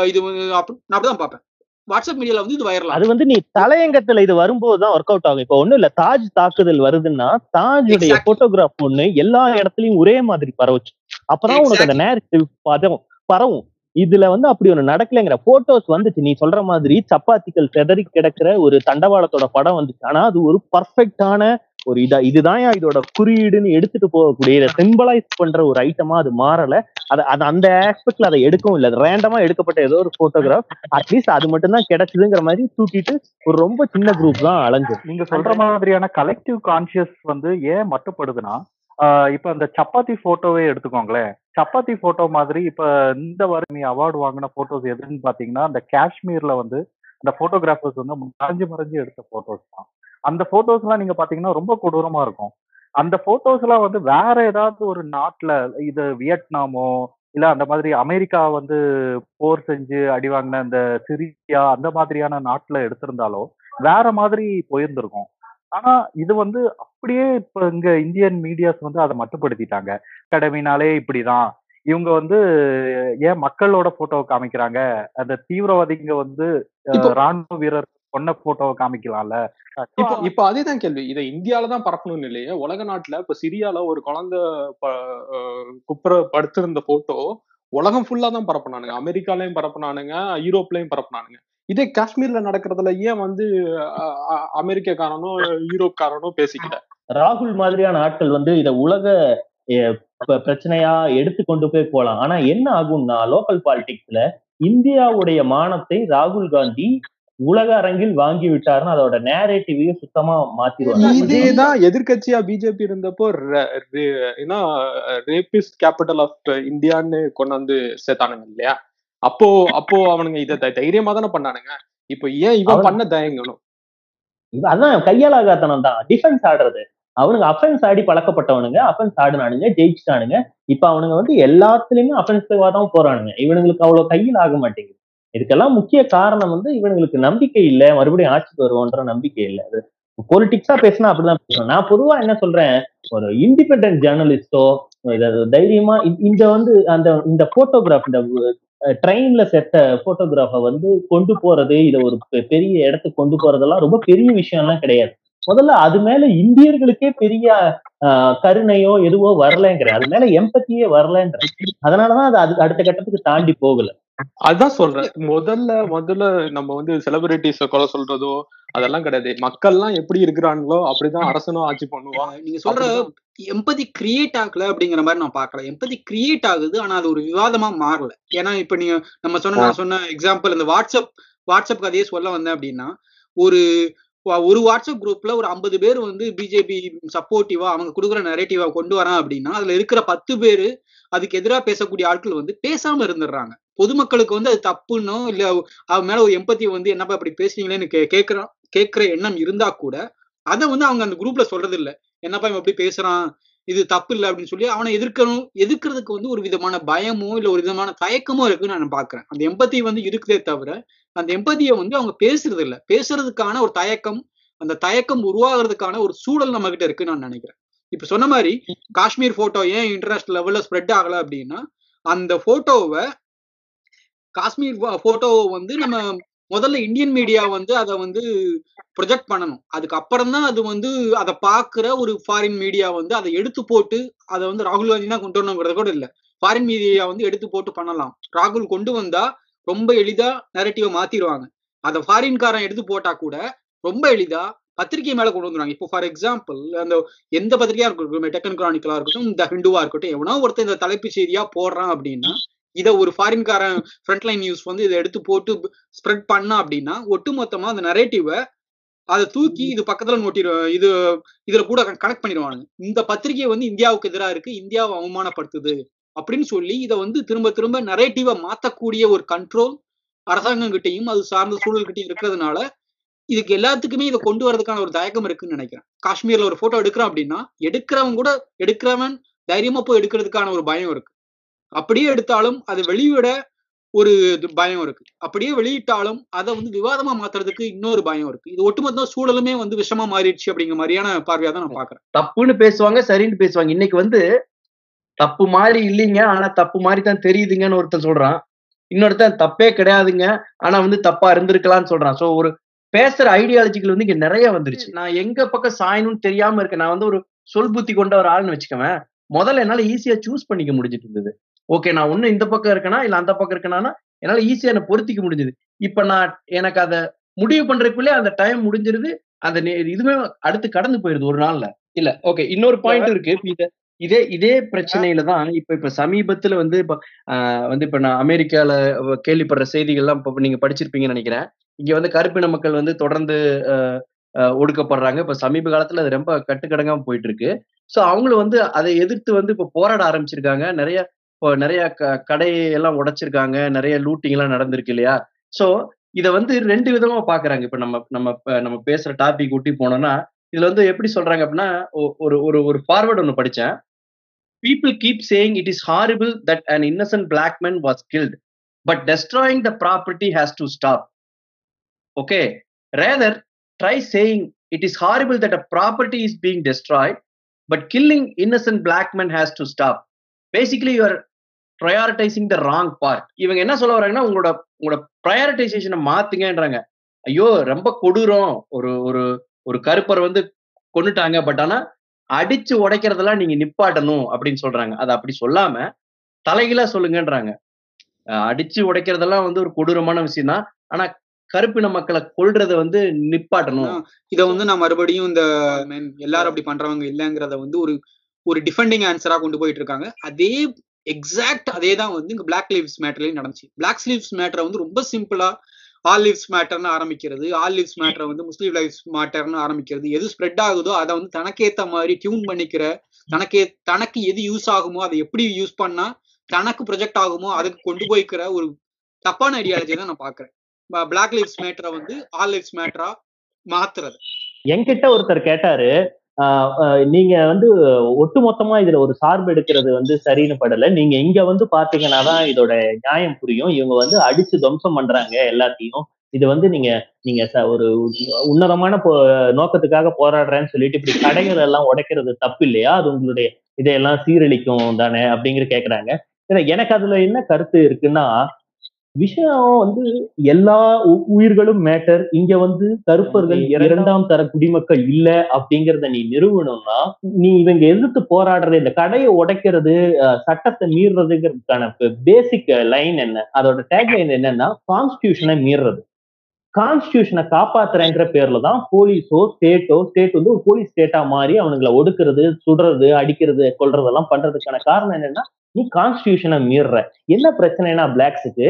இது நான் அப்படிதான் பார்ப்பேன். வாட்ஸ்அப் மீடியால வந்து இது வைரல் அது வந்து நீ தலையங்கத்துல இது வரும்போது தான் ஒர்க் அவுட் ஆகும். இப்ப ஒண்ணும் இல்ல தாஜ் தாக்குதல் வருதுன்னா தாஜுடைய. போட்டோகிராஃப் ஒண்ணு எல்லா இடத்துலயும் ஒரே மாதிரி பரவுச்சு. அப்பதான் உனக்கு அந்த நேரட்டிவ் பதம் பரவும். இதுல வந்து அப்படி ஒண்ணு நடக்கலைங்கிற போட்டோஸ் வந்துச்சு. நீ சொல்ற மாதிரி சப்பாத்திகள் செதறி கிடக்குற ஒரு தண்டவாளத்தோட படம் வந்துச்சு. ஆனா அது ஒரு பர்ஃபெக்டான ஒரு இதா இதுதான் இதோட குறியீடுன்னு எடுத்துட்டு போகக்கூடிய இதை சிம்பலைஸ் பண்ற ஒரு ஐட்டமா அது மாறல. அது அது அந்த ஆஸ்பெக்ட்ல அதை எடுக்கவும் இல்லை. ரேண்டமா எடுக்கப்பட்ட ஏதோ ஒரு போட்டோகிராஃப் அட்லீஸ்ட் அது மட்டும் தான் கிடைச்சதுங்கிற மாதிரி தூக்கிட்டு ஒரு ரொம்ப சின்ன குரூப் தான் அலைஞ்சது. நீங்க சொல்ற மாதிரியான கலெக்டிவ் கான்சியஸ் வந்து ஏன் மட்டுப்படுதுன்னா ஆஹ் இப்ப அந்த சப்பாத்தி போட்டோவே எடுத்துக்கோங்களேன். சப்பாத்தி போட்டோ மாதிரி இப்ப இந்த வருடம் அவார்டு வாங்கின போட்டோஸ் எதுன்னு பாத்தீங்கன்னா அந்த காஷ்மீர்ல வந்து அந்த போட்டோகிராஃபர்ஸ் வந்து மறைஞ்சு மறைஞ்சு எடுத்த போட்டோஸ் தான். அந்த போட்டோஸ் எல்லாம் நீங்க பாத்தீங்கன்னா ரொம்ப கொடூரமா இருக்கும். அந்த போட்டோஸ் எல்லாம் வந்து வேற ஏதாவது ஒரு நாட்டுல இது வியட்நாமோ இல்ல அந்த மாதிரி அமெரிக்கா வந்து போர் செஞ்சு அடி வாங்கின அந்த சிரியா அந்த மாதிரியான நாட்டுல எடுத்திருந்தாலோ வேற மாதிரி போயிருந்திருக்கும். ஆனா இது வந்து அப்படியே இப்ப இங்க இந்தியன் மீடியாஸ் வந்து அதை மட்டுப்படுத்திட்டாங்க. அகாடமினாலே இப்படிதான். இவங்க வந்து ஏன் மக்களோட போட்டோவை காமிக்கிறாங்க? அந்த தீவிரவாதிங்க வந்து ராணுவ வீரர் கொன்ன போட்டோவை காமிக்கலாம்ல. இப்போ இப்போ அதேதான் கேள்வி. இதை இந்தியால தான் பரப்பணும்னு இல்லையே? உலக நாட்டுல இப்ப சிரியால ஒரு குழந்தை குப்புற படுத்திருந்த போட்டோ உலகம் ஃபுல்லா தான் பரப்புனானுங்க. அமெரிக்காலயும் பரப்புனானுங்க யூரோப்லயும் பரப்புனானுங்க. இதே காஷ்மீர்ல நடக்கிறதுல ஏன் வந்து அமெரிக்கக்காரனோ யூரோப்காரனோ பேசிக்கல ராகுல் மாதிரியான ஆட்கள் வந்து இத உலக பிரச்சனையா எடுத்து கொண்டு போய் போலாம். ஆனா என்ன ஆகும்னா லோக்கல் பாலிடிக்ஸ்ல இந்தியாவுடைய மானத்தை ராகுல் காந்தி உலக அரங்கில் வாங்கி விட்டாருன்னு அதோட நேரேட்டிவையும் சுத்தமா மாத்திருவாங்க இதேதான் எதிர்க்கட்சியா பிஜேபி இருந்தப்போ என்ன ரேபிஸ்ட் கேபிட்டல் ஆஃப் இந்தியான்னு கொண்டு வந்து சேர்த்தானுங்க இல்லையா? அப்போ அப்போ அவனுங்க இதை தை- தைரியமா தானே பண்ணானுங்க. இப்போ ஏன் இவன் பண்ண தயங்கணும்? இது அதான் கையாலாகாத்தனம் தான். டிஃபென்ஸ் ஆடுறது. அவனுங்க அஃபென்ஸ் ஆடி பழக்கப்பட்டவனுங்க அஃபென்ஸ் ஆடுனானுங்க ஜெயிச்சுட்டானுங்க. இப்ப அவனுங்க வந்து எல்லாத்துலயுமே அஃபென்சிவா தான் போறானுங்க. இவனுங்களுக்கு அவ்வளவு கையில் ஆக மாட்டேங்குது. இதுக்கெல்லாம் முக்கிய காரணம் வந்து இவனுங்களுக்கு நம்பிக்கை இல்லை. மறுபடியும் ஆட்சிக்கு வருவோன்ற நம்பிக்கை இல்லை. அது பொலிட்டிக்ஸா பேசினா அப்படிதான் பேசணும் நான் பொதுவா என்ன சொல்றேன் ஒரு இண்டிபெண்டன்ட் ஜேர்னலிஸ்டோ தைரியமா இந்த வந்து அந்த இந்த போட்டோகிராஃப் இந்த ட்ரெயின்ல செத்த போட்டோகிராஃபை வந்து கொண்டு போறது இதை ஒரு பெ- பெரிய இடத்துக்கு கொண்டு போறதெல்லாம் ரொம்ப பெரிய விஷயம்லாம் கிடையாது. முதல்ல அது மேல இந்தியர்களுக்கே பெரிய கருணையோ எதுவோ வரலங்கிற அது மேல எம்பத்தியே வரலன்ற அதனாலதான் அது அது அடுத்த கட்டத்துக்கு தாண்டி போகல. அதான் சொல்றேன். முதல்ல முதல்ல நம்ம வந்து செலிபிரிட்டிஸ கொலை சொல்றதோ அதெல்லாம் கிடையாது. மக்கள்லாம் எப்படி இருக்கிறாங்களோ அப்படிதான் அரசனும் ஆட்சி பண்ணுவான். நீங்க சொல்ற எம்பதி கிரியேட் ஆகல அப்படிங்கிற மாதிரி நான் பார்க்கல. எம்பதி கிரியேட் ஆகுது ஆனா அது ஒரு விவாதமா மாறல. ஏன்னா இப்ப நீங்க நம்ம சொன்ன நான் சொன்ன எக்ஸாம்பிள் இந்த வாட்ஸ்அப் வாட்ஸ்அப் கதையே சொல்ல வந்தேன் அப்படின்னா ஒரு ஒரு வாட்ஸ்அப் குரூப்ல ஒரு ஐம்பது பேர் வந்து பிஜேபி சப்போர்ட்டிவா அவங்க கொடுக்குற நெரேட்டிவா கொண்டு வரான் அப்படின்னா அதுல இருக்கிற பத்து பேர் அதுக்கு எதிராக பேசக்கூடிய ஆட்கள் வந்து பேசாம இருந்துடுறாங்க. பொதுமக்களுக்கு வந்து அது தப்புன்னோ இல்ல அவன் மேல ஒரு எம்பத்தி வந்து என்னப்பா இப்படி பேசுறீங்களேன்னு கே கேட்கறான் கேட்கிற எண்ணம் இருந்தா கூட அதை வந்து அவங்க அந்த குரூப்ல சொல்றது இல்ல என்னப்பா இவன் எப்படி பேசுறான் இது தப்பு இல்லை அப்படின்னு சொல்லி அவனை எதிர்க்கணும் எதிர்க்கிறதுக்கு வந்து ஒரு விதமான பயமோ இல்ல ஒரு விதமான தயக்கமோ இருக்குன்னு நான் பாக்குறேன். அந்த எம்பத்தி வந்து இருக்குதே தவிர அந்த எம்பத்தியை வந்து அவங்க பேசுறது இல்ல பேசுறதுக்கான ஒரு தயக்கம் அந்த தயக்கம் உருவாகிறதுக்கான ஒரு சூழல் நம்ம கிட்ட இருக்குன்னு நான் நினைக்கிறேன். இப்ப சொன்ன மாதிரி காஷ்மீர் போட்டோ ஏன் இன்டர்நேஷனல் லெவல்ல ஸ்ப்ரெட் ஆகல அப்படின்னா அந்த போட்டோவை காஷ்மீர் போட்டோவை வந்து நம்ம முதல்ல இந்தியன் மீடியா வந்து அதை வந்து ப்ரொஜெக்ட் பண்ணணும். அதுக்கப்புறம் தான் அது வந்து அதை பார்க்குற ஒரு ஃபாரின் மீடியா வந்து அதை எடுத்து போட்டு அதை வந்து ராகுல் காந்தி தான் கொண்டு வரணுங்கிறது கூட இல்லை. ஃபாரின் மீடியா வந்து எடுத்து போட்டு பண்ணலாம். ராகுல் கொண்டு வந்தா ரொம்ப எளிதா நெரட்டிவை மாத்திடுவாங்க. அதை ஃபாரின்காரன் எடுத்து போட்டா கூட ரொம்ப எளிதா பத்திரிகை மேல கொண்டு வந்துருவாங்க. இப்போ ஃபார் எக்ஸாம்பிள் அந்த எந்த பத்திரிகையா இருக்கட்டும் டெக்கன் கிரானிக்கலா இருக்கட்டும் த ஹிண்டுவா இருக்கட்டும் எவனோ ஒருத்தன் இந்த தலைப்பு செய்தியா போடுறான் அப்படின்னா இதை ஒரு ஃபாரின்காரன் ஃப்ரண்ட்லைன் நியூஸ் வந்து இதை எடுத்து போட்டு ஸ்ப்ரெட் பண்ணா அப்படின்னா ஒட்டுமொத்தமா அந்த நரேட்டிவை அதை தூக்கி இது பக்கத்துல நோட்டி இது இதுல கூட கனெக்ட் பண்ணிடுவாங்க இந்த பத்திரிகை வந்து இந்தியாவுக்கு எதிராக இருக்கு இந்தியாவை அவமானப்படுத்துது அப்படின்னு சொல்லி இதை வந்து திரும்ப திரும்ப நரேட்டிவை மாத்தக்கூடிய ஒரு கண்ட்ரோல் அரசாங்கம் கிட்டையும் அது சார்ந்த சூழல்கிட்டையும் இருக்கிறதுனால இதுக்கு எல்லாத்துக்குமே இதை கொண்டு வரதுக்கான ஒரு தயக்கம் இருக்குன்னு நினைக்கிறேன். காஷ்மீர்ல ஒரு போட்டோ எடுக்கிறான் அப்படின்னா எடுக்கிறவன் கூட எடுக்கிறவன் தைரியமா போய் எடுக்கிறதுக்கான ஒரு பயம் இருக்கு. அப்படியே எடுத்தாலும் அது வெளியிட ஒரு பயம் இருக்கு. அப்படியே வெளியிட்டாலும் அதை வந்து விவாதமா மாத்துறதுக்கு இன்னொரு பயம் இருக்கு. இது ஒட்டுமொத்த சூழலுமே வந்து விஷமா மாறிடுச்சு அப்படிங்கிற மாதிரியான பார்வையா தான் நான் பாக்குறேன் தப்புன்னு பேசுவாங்க சரின்னு பேசுவாங்க. இன்னைக்கு வந்து தப்பு மாதிரி இல்லைங்க ஆனா தப்பு மாதிரி தான் தெரியுதுங்கன்னு ஒருத்தன் சொல்றான். இன்னொருத்தன் தப்பே கிடையாதுங்க ஆனா வந்து தப்பா இருந்திருக்கலாம்னு சொல்றான். சோ ஒரு பேசுற ஐடியாலஜிகள் வந்து இங்க நிறைய வந்துருச்சு. நான் எங்க பக்கம் சாயணும்னு தெரியாம இருக்கேன். நான் வந்து ஒரு சொல் புத்தி கொண்ட ஒரு ஆள்னு வச்சுக்கவேன். முதல்ல என்னால ஈஸியா சூஸ் பண்ணிக்க முடிஞ்சிட்டு இருந்தது. ஓகே நான் ஒண்ணு இந்த பக்கம் இருக்கேனா இல்ல அந்த பக்கம் இருக்கேனா என்னால ஈஸியா என்ன பொருத்திக்க முடிஞ்சது. இப்ப நான் எனக்கு அதை முடிவு பண்றதுக்குள்ளே அந்த டைம் முடிஞ்சிருது அந்த இதுவே அடுத்து கடந்து போயிருது ஒரு நாள்ல. இல்ல ஓகே இன்னொரு பாயிண்ட் இருக்கு. இத- இதே பிரச்சனையில தான் இப்ப இப்ப சமீபத்துல வந்து இப்ப ஆஹ் வந்து இப்ப நான் அமெரிக்கால கேள்விப்படுற செய்திகள்லாம் இப்ப நீங்க படிச்சிருப்பீங்கன்னு நினைக்கிறேன். இங்க வந்து கருப்பின மக்கள் வந்து தொடர்ந்து ஒடுக்கப்படுறாங்க. இப்ப சமீப காலத்துல அது ரொம்ப கட்டுக்கடங்காம போயிட்டு இருக்கு. சோ அவங்களும் வந்து அதை எதிர்த்து வந்து இப்ப போராட ஆரம்பிச்சிருக்காங்க. நிறைய இப்போ நிறைய க- கடையெல்லாம் உடைச்சிருக்காங்க. நிறைய லூட்டிங் எல்லாம் நடந்திருக்கு இல்லையா? ஸோ இதை வந்து ரெண்டு விதமா பாக்குறாங்க இப்ப நம்ம நம்ம நம்ம பேசுற டாபிக் ஊட்டி போனோம்னா இதுல வந்து எப்படி சொல்றாங்க அப்படின்னா ஒரு ஒரு ஒரு ஃபார்வர்ட் ஒன்னு படிச்சேன் people keep saying it is horrible that an innocent black man was killed but destroying the property has to stop okay rather try saying it is horrible that a property is being destroyed but killing innocent black man has to stop basically you're prioritising the wrong part இவங்க என்ன சொல்ல வராங்கன்னா உங்களோட உங்களோட ப்ரையாரிட்டைசேஷனை மாத்துங்கன்றாங்க. ஐயோ ரொம்ப கொடூரம். ஒரு ஒரு ஒரு கருப்பரை வந்து கொன்னுட்டாங்க. பட் ஆனா அடிச்சு உடைக்கிறதெல்லாம் நீங்க நிப்பாட்டணும் அப்படின்னு சொல்றாங்க. அதை அப்படி சொல்லாம தலைகீழா சொல்லுங்கன்றாங்க. அடிச்சு உடைக்கிறதெல்லாம் வந்து ஒரு கொடூரமான விஷயம் தான் ஆனா கருப்பின மக்களை கொல்றத வந்து நிப்பாட்டணும். இத வந்து நான் மறுபடியும் இந்த எல்லாரும் அப்படி பண்றவங்க இல்லைங்கிறத வந்து ஒரு ஒரு டிஃபெண்டிங் ஆன்சரா கொண்டு போயிட்டு இருக்காங்க. அதே எக்ஸாக்ட் அதே தான் வந்து இங்க பிளாக் லீவ்ஸ் மேட்டர்லயும் நடந்துச்சு. பிளாக் லீவ்ஸ் மேட்டரை வந்து ரொம்ப சிம்பிளா ஆல் லிவ்ஸ் மேட்டர்னு ஆரம்பிக்கிறது ஆல் லிவ்ஸ் மேட்டரை வந்து முஸ்லீம் லைஃப் மேட்டர்னு ஆரம்பிக்கிறது எது ஸ்ப்ரெட் ஆகுதோ அதை வந்து தனக்கேத்த மாதிரி டியூன் பண்ணிக்கிற தனக்கே தனக்கு எது யூஸ் ஆகுமோ அதை எப்படி யூஸ் பண்ணா தனக்கு ப்ரொஜெக்ட் ஆகுமோ அதுக்கு கொண்டு போய்க்கிற ஒரு தப்பான ஐடியாலஜி தான் நான் பாக்குறேன் பிளாக் லிவ்ஸ் மேட்டரை வந்து ஆல் லிவ்ஸ் மேட்டரா மாத்துறது. என்கிட்ட ஒருத்தர் கேட்டாரு நீங்க வந்து ஒட்டுமொத்தமா இதுல ஒரு சார்பு எடுக்கிறது வந்து சரின்னு படல. நீங்க இங்க வந்து பாத்தீங்கன்னா தான் இதோட நியாயம் புரியும். இவங்க வந்து அடிச்சு துவம்சம் பண்றாங்க எல்லாத்தையும். இது வந்து நீங்க நீங்க ச- ஒரு உன்னதமான போ- நோக்கத்துக்காக போராடுறேன்னு சொல்லிட்டு இப்படி கடைகள் எல்லாம் உடைக்கிறது தப்பு இல்லையா? அது உங்களுடைய இதையெல்லாம் சீரழிக்கும் தானே அப்படிங்கிற கேக்குறாங்க. ஏன்னா எனக்கு அதுல என்ன கருத்து இருக்குன்னா விஷயம் வந்து எல்லா உயிர்களும் மேட்டர் இங்க வந்து கருப்பர்கள் இரண்டாம் தர குடிமக்கள் இல்ல அப்படிங்கறத நீ நிறுவனம்னா நீ இவங்க எதிர்த்து போராடுறது இந்த கடையை உடைக்கிறது சட்டத்தை மீறுறதுங்கிறதுக்கான பேசிக் லைன் என்ன? அதோட டேக் லைன் என்னன்னா கான்ஸ்டியூஷனை மீறுறது. கான்ஸ்டியூஷனை காப்பாத்துறேங்கிற பேர்ல தான் போலீஸோ ஸ்டேட்டோ ஸ்டேட் வந்து ஒரு போலீஸ் ஸ்டேட்டா மாறி அவனுங்களை ஒடுக்குறது சுடுறது அடிக்கிறது கொல்றதெல்லாம் பண்றதுக்கான காரணம் என்னன்னா நீ கான்ஸ்டியூஷனை மீறுற. என்ன பிரச்சனைனா பிளாக்ஸுக்கு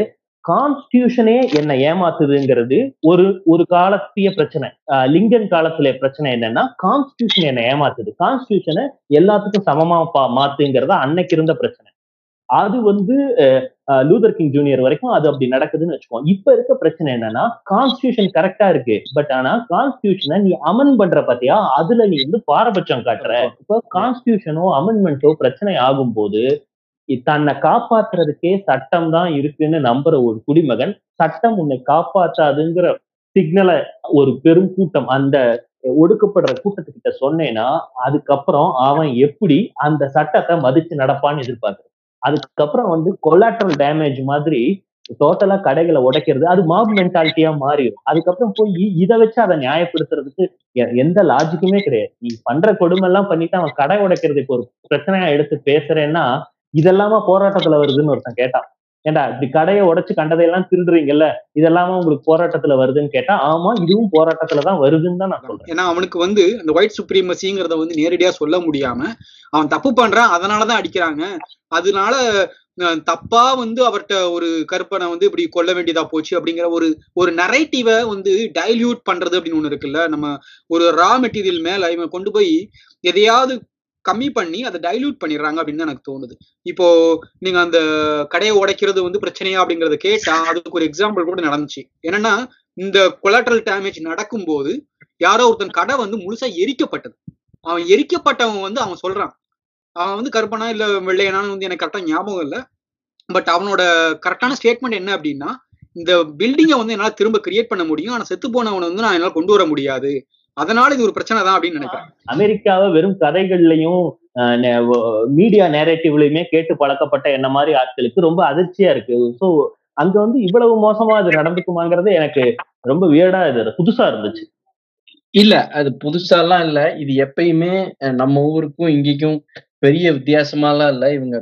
கான்ஸ்டியூஷனே என்ன ஏமாத்துதுங்கிறது ஒரு ஒரு காலத்திய பிரச்சனை. லிங்கன் காலத்துல பிரச்சனை என்னன்னா கான்ஸ்டியூஷன் என்ன ஏமாத்துது. கான்ஸ்டியூஷனை எல்லாத்துக்கும் சமமா பா- மாத்துங்கிறத அன்னைக்கு இருந்த பிரச்சனை. அது வந்து லூதர் கிங் ஜூனியர் வரைக்கும் அது அப்படி நடக்குதுன்னு வச்சுக்கோங்க இப்ப இருக்க பிரச்சனை என்னன்னா கான்ஸ்டியூஷன் கரெக்டா இருக்கு. பட் ஆனா கான்ஸ்டியூஷனை நீ அமன் பண்ற பாத்தியா அதுல நீ வந்து பாரபட்சம் காட்டுற. இப்போ கான்ஸ்டியூஷனோ அமெண்ட்மெண்ட்டோ பிரச்சனை ஆகும்போது தன்னை காப்பாத்துறதுக்கே சட்டம் தான் இருக்குன்னு நம்புற ஒரு குடிமகன் சட்டம் உன்னை காப்பாற்றாதுங்கிற சிக்னலை ஒரு பெரும் கூட்டம் அந்த ஒடுக்கப்படுற கூட்டத்துக்கிட்ட சொன்னேன்னா அதுக்கப்புறம் அவன் எப்படி அந்த சட்டத்தை மதிச்சு நடப்பான்னு எதிர்பார்க்கறது அதுக்கப்புறம் வந்து கொலாட்ரல் டேமேஜ் மாதிரி டோட்டலா கடைகளை உடைக்கிறது அது மாப் மென்டாலிட்டியா மாறிடும் அதுக்கப்புறம் போய் இதை வச்சு அதை நியாயப்படுத்துறதுக்கு எ- எந்த லாஜிக்குமே கிடையாது. நீ பண்ற கொடுமை எல்லாம் பண்ணிட்டு அவன் கடை உடைக்கிறதுக்கு ஒரு பிரச்சனையா எடுத்து பேசுறேன்னா இதெல்லாமா போராட்டத்துல வருதுன்னு ஒருத்தன் கேட்டான். ஏண்டா இப்படி கடையை உடைச்சு கண்டதையெல்லாம் திருடுறீங்கல்ல இதெல்லாம உங்களுக்கு போராட்டத்துல வருதுன்னு கேட்டா ஆமா இதுவும் போராட்டத்துல தான் வருதுன்னு தான் நான் சொல்றேன். ஏன்னா அவனுக்கு வந்து அந்த ஒயிட் சுப்ரீமசிங்கிறத வந்து நேரடியா சொல்ல முடியாம அவன் தப்பு பண்றான் அதனாலதான் அடிக்கிறாங்க. அதனால தப்பா வந்து அவர்ட்ட ஒரு கற்பனை வந்து இப்படி கொல்ல வேண்டியதா போச்சு அப்படிங்கிற ஒரு ஒரு நரேட்டிவை வந்து டைல்யூட் பண்றது அப்படின்னு ஒண்ணு இருக்குல்ல. நம்ம ஒரு ரா மெட்டீரியல் மேல இவன் கொண்டு போய் எதையாவது கம்மி பண்ணி அதை டைல்யூட் பண்ணிடுறாங்க அப்படின்னு தான் எனக்கு தோணுது. இப்போ நீங்க அந்த கடையை உடைக்கிறது வந்து பிரச்சனையா அப்படிங்கறத கேட்டா அதுக்கு ஒரு எக்ஸாம்பிள் கூட நடந்துச்சு. என்னன்னா இந்த கொலாட்ரல் டேமேஜ் நடக்கும்போது யாரோ ஒருத்தன் கடை வந்து முழுசா எரிக்கப்பட்டது. அவன் எரிக்கப்பட்டவன் வந்து அவன் சொல்றான். அவன் வந்து கருப்பனா இல்ல வெள்ளையனான்னு வந்து எனக்கு கரெக்டா ஞாபகம் இல்லை. பட் அவனோட கரெக்டான ஸ்டேட்மெண்ட் என்ன அப்படின்னா இந்த பில்டிங்கை வந்து என்னால் திரும்ப கிரியேட் பண்ண முடியும். ஆனால் செத்து போனவனை வந்து நான் என்னால் கொண்டு வர முடியாது. அதனால இது ஒரு பிரச்சனை தான் அப்படின்னு நினைக்கிறேன். அமெரிக்காவை வெறும் கதைகள்லயும் மீடியா நேரேட்டிவ்லயுமே கேட்டு பழக்கப்பட்ட என்ன மாதிரி ஆட்களுக்கு ரொம்ப அதிர்ச்சியா இருக்கு. ஸோ அங்க வந்து இவ்வளவு மோசமா அது நடந்துக்குமாங்கிறது எனக்கு ரொம்ப வியடா இது புதுசா இருந்துச்சு. இல்ல அது புதுசாலாம் இல்ல. இது எப்பயுமே நம்ம ஊருக்கும் இங்கேக்கும் பெரிய வித்தியாசமாலாம் இல்ல. இவங்க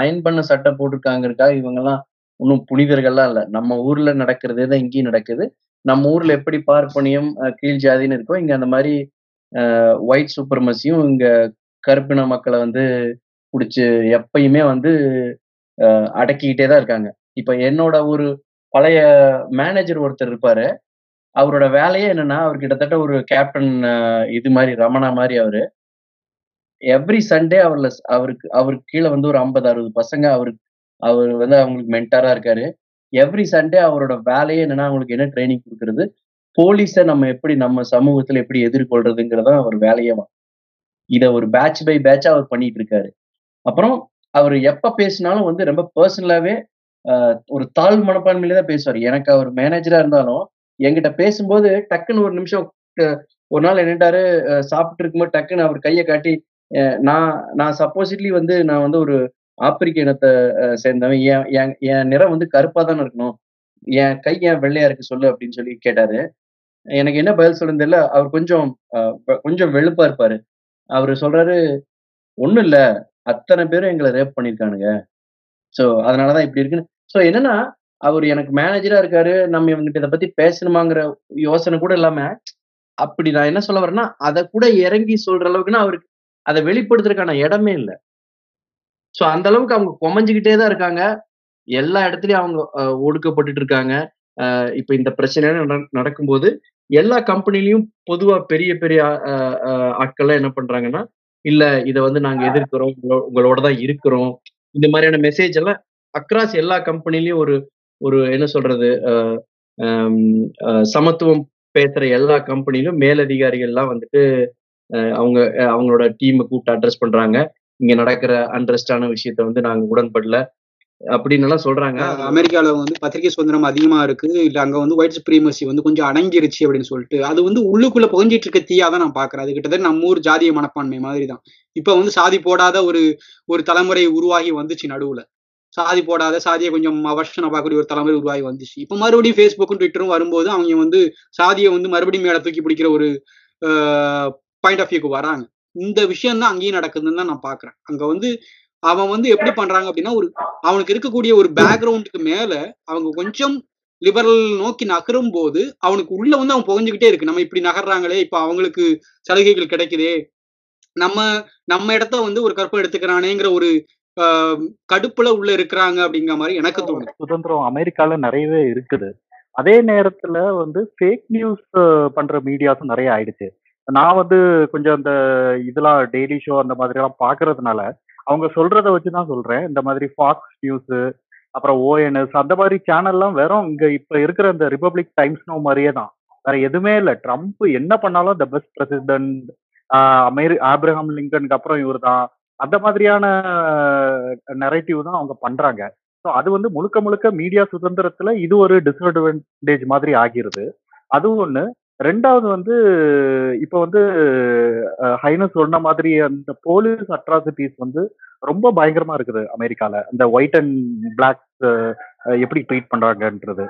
அயன் பண்ண சட்டை போட்டிருக்காங்கிறதுக்காக இவங்க எல்லாம் ஒன்றும் புனிதர்கள்லாம் இல்ல. நம்ம ஊர்ல நடக்கிறதே தான் இங்கேயும் நடக்குது. நம்ம ஊர்ல எப்படி பார்ப்பனியம் கீழ் ஜாதின்னு இருக்கோ இங்க அந்த மாதிரி ஒயிட் சூப்பர்மசியும் இங்க கருப்பின மக்களை வந்து பிடிச்சி எப்பயுமே வந்து அடக்கிக்கிட்டே தான் இருக்காங்க. இப்ப என்னோட ஒரு பழைய மேனேஜர் ஒருத்தர் இருப்பாரு. அவரோட வேலையே என்னன்னா அவர் கிட்டத்தட்ட ஒரு கேப்டன் இது மாதிரி ரமணா மாதிரி அவரு. எவ்ரி சண்டே அவர்ல அவருக்கு அவருக்கு கீழே வந்து ஒரு ஐம்பது அறுபது பசங்க அவருக்கு அவர் வந்து அவங்களுக்கு மென்டாரா இருக்காரு. எவ்ரி சண்டே அவரோட வேலையே என்னன்னா அவங்களுக்கு என்ன ட்ரைனிங் கொடுக்கறது? போலீஸை நம்ம எப்படி நம்ம சமூகத்துல எப்படி எதிர்கொள்றதுங்கிறதா அவர் வேலையவா இதை ஒரு பேட்ச் பை பேட்சா அவர் பண்ணிட்டு இருக்காரு அப்புறம் அவர் எப்ப பேசினாலும் வந்து ரொம்ப பர்சனலாவே ஒரு தாழ்வு மனப்பான்மையில தான் பேசுவார். எனக்கு அவர் மேனேஜரா இருந்தாலும் என்கிட்ட பேசும்போது டக்குன்னு ஒரு நிமிஷம் ஒரு நாள் என்னட்டாரு சாப்பிட்டு இருக்கும்போது டக்குன்னு அவர் கையை காட்டி நான் நான் சப்போசிட்லி வந்து நான் வந்து ஒரு ஆப்பிரிக்க இனத்தை சேர்ந்தவன். என் என் என் நிறம் வந்து கருப்பா தானே இருக்கணும். என் கை ஏன் வெள்ளையா இருக்கு சொல்லு அப்படின்னு சொல்லி கேட்டாரு. எனக்கு என்ன பதில் சொல்லுறது இல்லை அவர் கொஞ்சம் கொஞ்சம் வெளுப்பா இருப்பாரு. அவரு சொல்றாரு ஒண்ணும் இல்ல. அத்தனை பேரும் எங்களை ரேப் பண்ணிருக்கானுங்க. ஸோ அதனாலதான் இப்படி இருக்குன்னு. ஸோ என்னன்னா அவர் எனக்கு மேனேஜரா இருக்காரு. நம்ம இவங்ககிட்ட இதை பத்தி பேசணுமாங்கிற யோசனை கூட இல்லாம அப்படி நான் என்ன சொல்ல வரேன்னா அதை கூட இறங்கி சொல்ற அளவுக்குன்னா அவருக்கு அதை வெளிப்படுத்துறதுக்கான இடமே இல்லை. ஸோ அந்த அளவுக்கு அவங்க குமைஞ்சுக்கிட்டே தான் இருக்காங்க. எல்லா இடத்துலயும் அவங்க ஒடுக்கப்பட்டுட்டு இருக்காங்க. இப்போ இந்த பிரச்சனை நடக்கும்போது எல்லா கம்பெனிலையும் பொதுவா பெரிய பெரிய ஆட்கள்லாம் என்ன பண்றாங்கன்னா இல்ல இதை வந்து நாங்க எதிர்க்கிறோம். உங்களோட தான் இருக்கிறோம். இந்த மாதிரியான மெசேஜ் எல்லாம் அக்ராஸ் எல்லா கம்பெனிலையும் ஒரு ஒரு என்ன சொல்றது சமத்துவம் பேசுற எல்லா கம்பெனிலும் மேலதிகாரிகள்லாம் வந்துட்டு அவங்க அவங்களோட டீமை கூப்பிட்டு அட்ரஸ் பண்றாங்க. இங்க நடக்கிற அண்ட்ரஸ்டான விஷயத்த வந்து நாங்க உடன்படல. அப்படின்னு எல்லாம் சொல்றாங்க. அமெரிக்கால வந்து பத்திரிகை சுதந்திரம் அதிகமா இருக்கு. இல்ல அங்க வந்து ஒயிட் சுப்ரீமசி வந்து கொஞ்சம் அடங்கிருச்சு அப்படின்னு சொல்லிட்டு அது வந்து உள்ளுக்குள்ள புகஞ்சிட்டு இருக்க தீயா தான் நான் பாக்குறேன். அது கிட்டத்தட்ட நம்ம ஊர் ஜாதிய மனப்பான்மை மாதிரி தான் இப்ப வந்து சாதி போடாத ஒரு ஒரு தலைமுறை உருவாகி வந்துச்சு நடுவுல. சாதி போடாத சாதியை கொஞ்சம் அவர்ஷனை பார்க்கக்கூடிய ஒரு தலைமுறை உருவாகி வந்துச்சு. இப்ப மறுபடியும் ஃபேஸ்புக்கும் ட்விட்டரும் வரும்போது அவங்க வந்து சாதியை வந்து மறுபடியும் மேல தூக்கி பிடிக்கிற ஒரு பாயிண்ட் ஆஃப் வியூக்கு வராங்க. இந்த விஷயம் தான் அங்கேயும் நடக்குதுன்னு தான் நான் பாக்குறேன் அங்க வந்து அவன் வந்து எப்படி பண்றாங்க அப்படின்னா ஒரு அவனுக்கு இருக்கக்கூடிய ஒரு பேக்ரவுண்டுக்கு மேல அவங்க கொஞ்சம் லிபரல் நோக்கி நகரும் போது அவனுக்கு உள்ள வந்து அவன் புகஞ்சுக்கிட்டே இருக்கு. நம்ம இப்படி நகர்றாங்களே இப்ப அவங்களுக்கு சலுகைகள் கிடைக்குதே நம்ம நம்ம இடத்த வந்து ஒரு கற்பனை எடுத்துக்கிறானேங்கிற ஒரு ஆஹ், கடுப்புல உள்ள இருக்கிறாங்க அப்படிங்கிற மாதிரி எனக்கு தோணுது. சுதந்திரம் அமெரிக்கால நிறையவே இருக்குது. அதே நேரத்துல வந்து ஃபேக் நியூஸ் பண்ற மீடியாஸும் நிறைய ஆயிடுச்சு. நான் வந்து கொஞ்சம் அந்த இதெல்லாம் டெய்லி ஷோ அந்த மாதிரி எல்லாம் பாக்குறதுனால அவங்க சொல்றத வச்சு தான் சொல்றேன். இந்த மாதிரி ஃபாக்ஸ் நியூஸ் அப்புறம் ஓஎன்எஸ் அந்த மாதிரி சேனல்லாம் வெறும் இங்க இப்ப இருக்கிற இந்த ரிபப்ளிக் டைம்ஸ் நோ மாதிரியே தான். வேற எதுவுமே இல்லை. ட்ரம்ப் என்ன பண்ணாலும் த பெஸ்ட் பிரசிடென்ட் அமெரி ஆப்ரஹாம் லிங்கனுக்கு அப்புறம் இவர் தான். அந்த மாதிரியான நெரேட்டிவ் தான் அவங்க பண்றாங்க. ஸோ அது வந்து முழுக்க முழுக்க மீடியா சுதந்திரத்துல இது ஒரு டிஸ்அட்வான்டேஜ் மாதிரி ஆகிருது. அது ஒண்ணு ரெண்டாவது வந்து இப்போ வந்து ஹைனஸ் சொன்ன மாதிரி அந்த போலீஸ் அட்ராசிட்டிஸ் வந்து ரொம்ப பயங்கரமா இருக்குது அமெரிக்கால. அந்த ஒயிட் அண்ட் பிளாக் எப்படி ட்ரீட் பண்றாங்கன்றது.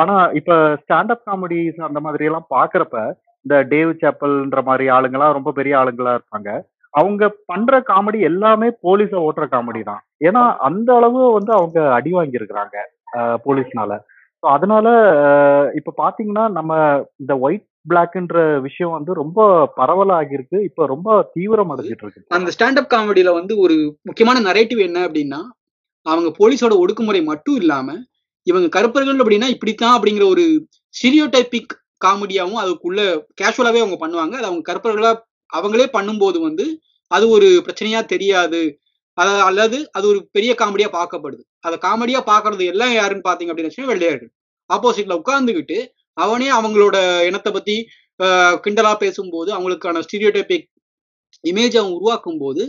ஆனா இப்ப ஸ்டாண்டப் காமெடிஸ் அந்த மாதிரி எல்லாம் பாக்குறப்ப இந்த டேவ் சாப்பல்ன்ற மாதிரி ஆளுங்கெல்லாம் ரொம்ப பெரிய ஆளுங்களா இருப்பாங்க. அவங்க பண்ற காமெடி எல்லாமே போலீஸ ஓட்டுற காமெடி தான். ஏன்னா அந்த அளவு வந்து அவங்க அடி வாங்கியிருக்கிறாங்க போலீஸ்னால. ஸோ அதனால இப்ப பாத்தீங்கன்னா நம்ம இந்த ஒயிட் பிளாக்ன்ற விஷயம் வந்து ரொம்ப பரவலாகிருக்கு இப்ப ரொம்ப தீவிரம் அடைஞ்சிட்டு இருக்கு அந்த ஸ்டாண்டப் காமெடியில வந்து ஒரு முக்கியமான நரேட்டிவ் என்ன அப்படின்னா அவங்க போலீஸோட ஒடுக்குமுறை மட்டும் இல்லாம இவங்க கருப்பர்கள் அப்படின்னா இப்படித்தான் அப்படிங்கிற ஒரு ஸ்டீரியோடைபிக் காமெடியாவும் அதுக்குள்ள கேஷுவலாவே அவங்க பண்ணுவாங்க. அது அவங்க கருப்பர்களா அவங்களே பண்ணும்போது வந்து அது ஒரு பிரச்சனையா தெரியாது. அத அல்லது அது ஒரு பெரிய காமெடியா பார்க்கப்படுது. அதை காமெடியா பார்க்கறது எல்லாம் யாருன்னு பாத்தீங்க அப்படின்னு வச்சுன்னா வெள்ளையர்கள் ஆப்போசிட்ல உட்கார்ந்துகிட்டு அவனே அவங்களோட இனத்தை பத்தி கிண்டலா பேசும்போது அவங்களுக்கான ஸ்டீரியோடைபிக் இமேஜ் அவங்க உருவாக்கும் போது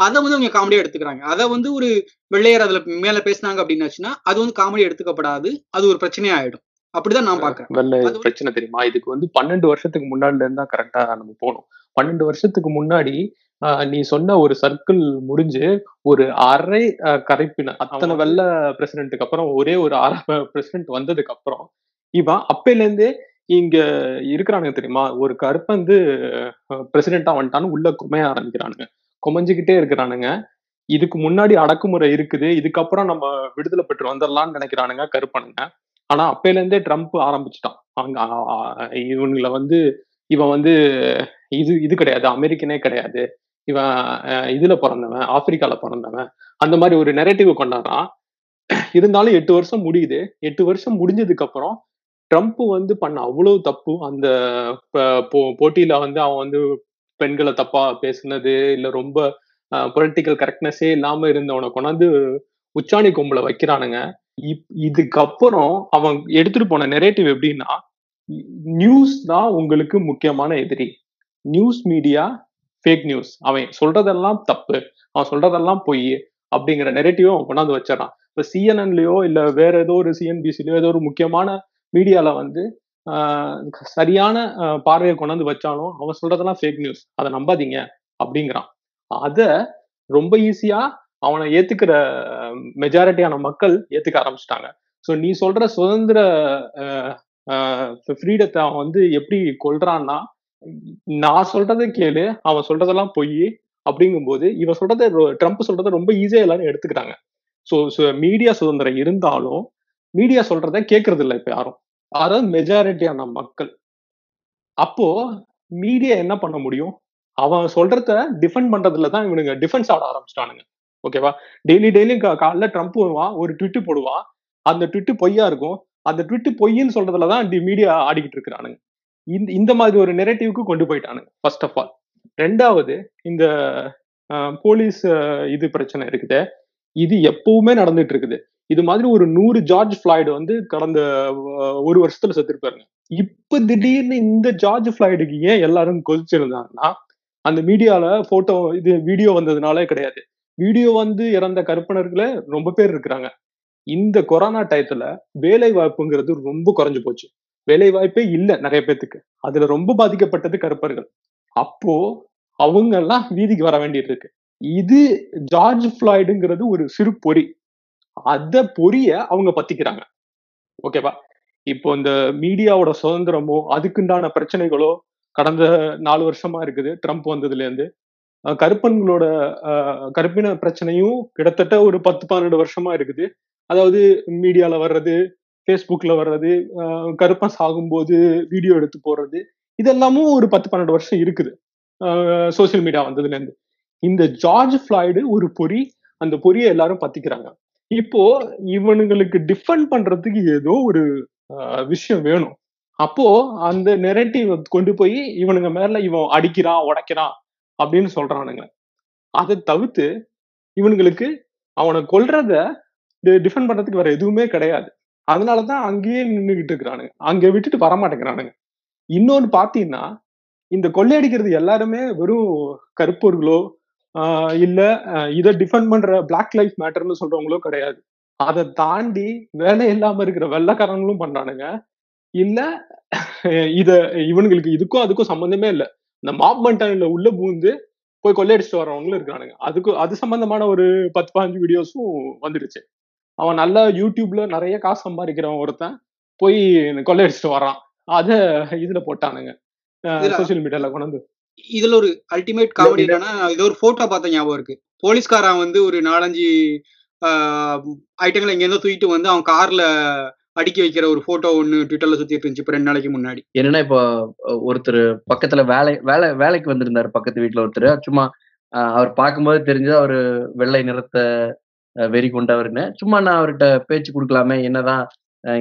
அதை வந்து அவங்க காமெடியா எடுத்துக்கிறாங்க. அதை வந்து ஒரு வெள்ளையர் அதுல மேல பேசினாங்க அப்படின்னாச்சுன்னா அது வந்து காமெடி எடுத்துக்கப்படாது. அது ஒரு பிரச்சனையா ஆயிடும். அப்படிதான் நான் பாக்குறேன் பிரச்சனை தெரியுமா? இதுக்கு வந்து பன்னெண்டு வருஷத்துக்கு முன்னாடில இருந்தா கரெக்டா நம்ம போகணும் பன்னெண்டு வருஷத்துக்கு முன்னாடி நீ சொன்ன ஒரு சர்க்கிள் முடிஞ்சு ஒரு அரை கரைப்பின அத்தனை. வெள்ள பிரசிடென்ட்டுக்கு அப்புறம் ஒரே ஒரு அரை பிரசிடென்ட் வந்ததுக்கு அப்புறம் இவன் அப்பையில இருந்தே இங்க இருக்கிறானுங்க தெரியுமா? ஒரு கருப்பன் வந்து பிரசிடென்டா வந்துட்டான்னு உள்ள குமைய ஆரம்பிக்கிறானுங்க. குமைஞ்சுக்கிட்டே இருக்கிறானுங்க. இதுக்கு முன்னாடி அடக்குமுறை இருக்குது. இதுக்கப்புறம் நம்ம விடுதலை பெற்று வந்துடலாம்னு நினைக்கிறானுங்க கருப்பனுங்க. ஆனா அப்பையில இருந்தே ட்ரம்ப் ஆரம்பிச்சிட்டான். அங்க ஆ, இவனுங்களை வந்து இவன் வந்து இது இது கிடையாது. அமெரிக்கனே கிடையாது. இவன் இதுல பிறந்தவன் ஆப்பிரிக்கால பிறந்தவன் அந்த மாதிரி ஒரு நெரட்டிவ் கொண்டாடுறான். இருந்தாலும் எட்டு வருஷம் முடியுது. எட்டு வருஷம் முடிஞ்சதுக்கு அப்புறம் ட்ரம்ப் வந்து பண்ண அவ்வளவு தப்பு. அந்த போட்டியில வந்து அவன் வந்து பெண்களை தப்பா பேசுனது இல்ல ரொம்ப பொலிட்டிக்கல் கரெக்ட்னஸே இல்லாம இருந்தவனை கொண்டாந்து உச்சாணி கொம்புல வைக்கிறானுங்க. இப்- இதுக்கப்புறம் அவன் எடுத்துட்டு போன நெரேட்டிவ் எப்படின்னா நியூஸ் தான் உங்களுக்கு முக்கியமான எதிரி. நியூஸ் மீடியா ஃபேக் நியூஸ் அவன் சொல்றதெல்லாம் தப்பு. அவன் சொல்றதெல்லாம் பொய் அப்படிங்கிற நெரேட்டிவ் அவன் கொண்டாந்து வச்சிடறான். இப்ப சிஎன்என்லயோ இல்ல வேற ஏதோ ஒரு சிஎன்பிசிலயோ ஏதோ ஒரு முக்கியமான மீடியால வந்து சரியான பார்வையை கொண்டாந்து வச்சாலும் அவன் சொல்றதெல்லாம் ஃபேக் நியூஸ் அதை நம்பாதீங்க அப்படிங்கிறான். அத ரொம்ப ஈஸியா அவனை ஏத்துக்கிற மெஜாரிட்டியான மக்கள் ஏத்துக்க ஆரம்பிச்சிட்டாங்க. ஸோ நீ சொல்ற சுதந்திர ஃப்ரீடத்தை அவன் வந்து எப்படி கொள்றான்னா நான் சொல்றத கேளு அவன் சொல்றதெல்லாம் பொய் அப்படிங்கும்போது இவன் சொல்றத ட்ரம்ப் சொல்றத ரொம்ப ஈஸியா எல்லாரும் எடுத்துக்கிறாங்க ஸோ மீடியா சுதந்திரம் இருந்தாலும் மீடியா சொல்றத கேட்கறது இல்லை இப்ப யாரும். அதாவது மெஜாரிட்டியான மக்கள். அப்போ மீடியா என்ன பண்ண முடியும்? அவன் சொல்றத டிஃபெண்ட் பண்றதுல தான் இவனுங்க டிஃபென்ஸ் ஆட ஆரம்பிச்சிட்டானுங்க. ஓகேவா டெய்லி டெய்லியும் காலைல ட்ரம்ப் வருவான் ஒரு ட்விட்டு போடுவான் அந்த ட்விட்டு பொய்யா இருக்கும். அந்த ட்விட்டு பொய்ன்னு சொல்றதுல தான் மீடியா ஆடிக்கிட்டு இருக்கிறானுங்க. இந்த இந்த மாதிரி ஒரு நெரட்டிவ்க்கு கொண்டு போயிட்டானுங்க ஃபர்ஸ்ட் ஆஃப் ஆல் ரெண்டாவது இந்த போலீஸ் இது பிரச்சனை இருக்குது. இது எப்பவுமே நடந்துட்டு இருக்குது. இது மாதிரி ஒரு நூறு ஜார்ஜ் ஃபிளாய்டு வந்து கடந்த ஒரு வருஷத்துல செத்துருப்பாருங்க இப்ப திடீர்னு இந்த ஜார்ஜ் ஃபிளாய்டுக்கு ஏன் எல்லாரும் கொதிச்சிருந்தாங்கன்னா அந்த மீடியால போட்டோ இது வீடியோ வந்ததுனாலே கிடையாது. வீடியோ வந்து இறந்த கருப்பினர்களே ரொம்ப பேர் இருக்கிறாங்க. இந்த கொரோனா டயத்துல வேலை வாய்ப்புங்கிறது ரொம்ப குறைஞ்சு போச்சு. வேலை வாய்ப்பே இல்ல நிறைய பேத்துக்கு. அதுல ரொம்ப பாதிக்கப்பட்டது கருப்பர்கள். அப்போ அவங்க எல்லாம் வீதிக்கு வர வேண்டியது இருக்கு இது ஜார்ஜ் ஃபிளாய்டுங்கிறது ஒரு சிறு பொறி. அத பொறிய அவங்க பத்திக்கிறாங்க. ஓகேவா? இப்போ இந்த மீடியாவோட சுதந்திரமோ அதுக்குண்டான பிரச்சனைகளோ கடந்த நாலு வருஷமா இருக்குது. ட்ரம்ப் வந்ததுல இருந்து கருப்பன்களோட கருப்பின பிரச்சனையும் கிட்டத்தட்ட ஒரு பத்து பன்னெண்டு வருஷமா இருக்குது. அதாவது மீடியால வர்றது ஃபேஸ்புக்ல வர்றது அஹ், கருப்பன் சாகும்போது வீடியோ எடுத்து போடுறது இதெல்லாமும் ஒரு பத்து பன்னெண்டு வருஷம் இருக்குது. சோசியல் மீடியா வந்ததுலேருந்து. இந்த ஜார்ஜ் ஃபிளாய்டு ஒரு பொறி அந்த பொறியை எல்லாரும் பத்திக்கிறாங்க. இப்போ இவனுங்களுக்கு டிஃபெண்ட் பண்றதுக்கு ஏதோ ஒரு விஷயம் வேணும். அப்போ அந்த நெரட்டிவ் கொண்டு போய் இவனுங்க மேல இவன் அடிக்கிறான் உடைக்கிறான் அப்படின்னு சொல்றானுங்க. அதை தவிர்த்து இவனுங்களுக்கு அவனை கொல்றத டிஃபெண்ட் பண்றதுக்கு வேற எதுவுமே கிடையாது. அதனாலதான் அங்கேயே நின்றுகிட்டு இருக்கிறானுங்க. அங்க விட்டுட்டு வர மாட்டேங்கிறானுங்க இன்னொன்னு பாத்தீங்கன்னா இந்த கொள்ளையடிக்கிறது எல்லாருமே வெறும் கருப்பூர்களோ இல்லை இல்ல இதை டிஃபெண்ட் பண்ற பிளாக் லைஃப் மேட்டர்னு சொல்றவங்களோ கிடையாது. அதை தாண்டி வேலை இல்லாம இருக்கிற வெள்ளைக்காரங்களும் பண்றானுங்க இல்ல இத இவனுங்களுக்கு இதுக்கும் அதுக்கும் சம்பந்தமே இல்லை. இந்த மாப் மென்டாலிட்டில உள்ள பூந்து போய் கொள்ளையடிச்சிட்டு வரவங்களும் இருக்கிறானுங்க. அதுக்கு அது சம்பந்தமான ஒரு பத்து பதினஞ்சு வீடியோஸும் வந்துடுச்சு. அவன் நல்லா யூடியூப்ல நிறைய காசு சம்பாதிக்கிறவன் ஒருத்தன் போய் கொள்ளையடிச்சிட்டு வரான். அத இதுல போட்டானுங்க. சோசியல் மீடியால கொண்டு இதுல ஒரு அல்டிமேட் காமெடி என்னன்னா இது ஒரு போட்டோ பார்த்த ஞாபகம் இருக்கு. போலீஸ்காரன் வந்து ஒரு நாலஞ்சு ஐட்டங்களை இங்க இருந்து தூக்கிட்டு வந்து அவன் கார்ல அடுக்கி வைக்கிற ஒரு போட்டோ ஒன்னு ட்விட்டர்ல சுத்திட்டு இருந்துச்சு இப்ப ரெண்டு நாளைக்கு முன்னாடி. என்னன்னா இப்போ ஒருத்தர் பக்கத்துல வேலை வேலை வேலைக்கு வந்திருந்தாரு பக்கத்து வீட்டுல ஒருத்தர். சும்மா அவர் பார்க்கும்போது தெரிஞ்சது அவரு வெள்ளை நிறத்த வெறி கொண்டவர்னு. சும்மா நான் அவர்கிட்ட பேச்சு கொடுக்கலாமே என்னதான்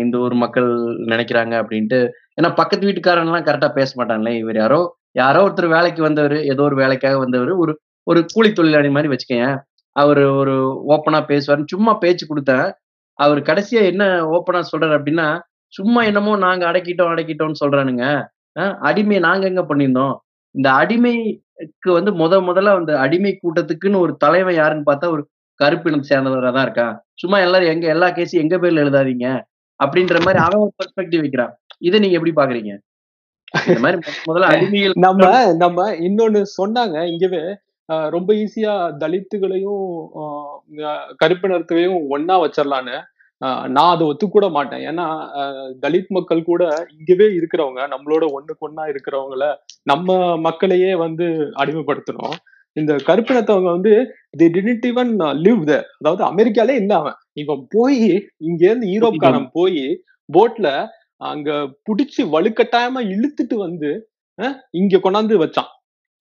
இந்த ஊர் மக்கள் நினைக்கிறாங்க அப்படின்ட்டு. ஏன்னா பக்கத்து வீட்டுக்காரன்லாம் கரெக்டாக கரெக்டா பேச மாட்டாங்களே இவர் யாரோ யாரோ ஒருத்தர் வேலைக்கு வந்தவர் ஏதோ ஒரு வேலைக்காக வந்தவர் ஒரு ஒரு கூலி தொழிலாளி மாதிரி வச்சுக்கேன் அவர் ஒரு ஓப்பனா பேசுவார்னு சும்மா பேச்சு கொடுத்தேன். அவர் கடைசியா என்ன ஓப்பனா சொல்றாரு அப்படின்னா சும்மா என்னமோ நாங்க அடக்கிட்டோம் அடக்கிட்டோம்னு சொல்றானுங்க. அடிமை நாங்க எங்க பண்ணியிருந்தோம்? இந்த அடிமைக்கு வந்து முத முதல்ல அந்த அடிமை கூட்டத்துக்குன்னு ஒரு தலைவன் யாருன்னு பார்த்தா ஒரு கருப்பினம் சேர்ந்தவரா தான் இருக்கா? சும்மா எல்லாரும் எங்க எல்லா கேஸும் எங்க பேர்ல எழுதாதீங்க. அப்படின்ற மாதிரி அவன் ஒரு பெர்ஸ்பெக்டிவ் வைக்கிறான். இதை நீங்க எப்படி பாக்குறீங்க இந்த மாதிரி முத முதல்ல அடிமைகள் நம்ம நம்ம இன்னொன்னு சொன்னாங்க. இங்கவே ரொம்ப ஈஸியா தலித்துகளையும் ஆஹ் கருப்பினத்தையும் ஒன்னா வச்சிடலான்னு ஆஹ் நான் அதை ஒத்துக்கூட மாட்டேன். ஏன்னா தலித் மக்கள் கூட இங்கவே இருக்கிறவங்க நம்மளோட ஒண்ணுக்கு ஒண்ணா இருக்கிறவங்கள நம்ம மக்களையே வந்து அடிமைப்படுத்தணும். இந்த கருப்பினத்தவங்க வந்து the didn't even live the அதாவது அமெரிக்காலே இல்ல அவன். இவன் போய் இங்க இருந்து யூரோப்காரன் போய் போட்ல அங்க புடிச்சு வலுக்கட்டாயமா இழுத்துட்டு வந்து இங்க கொண்டாந்து வச்சான்.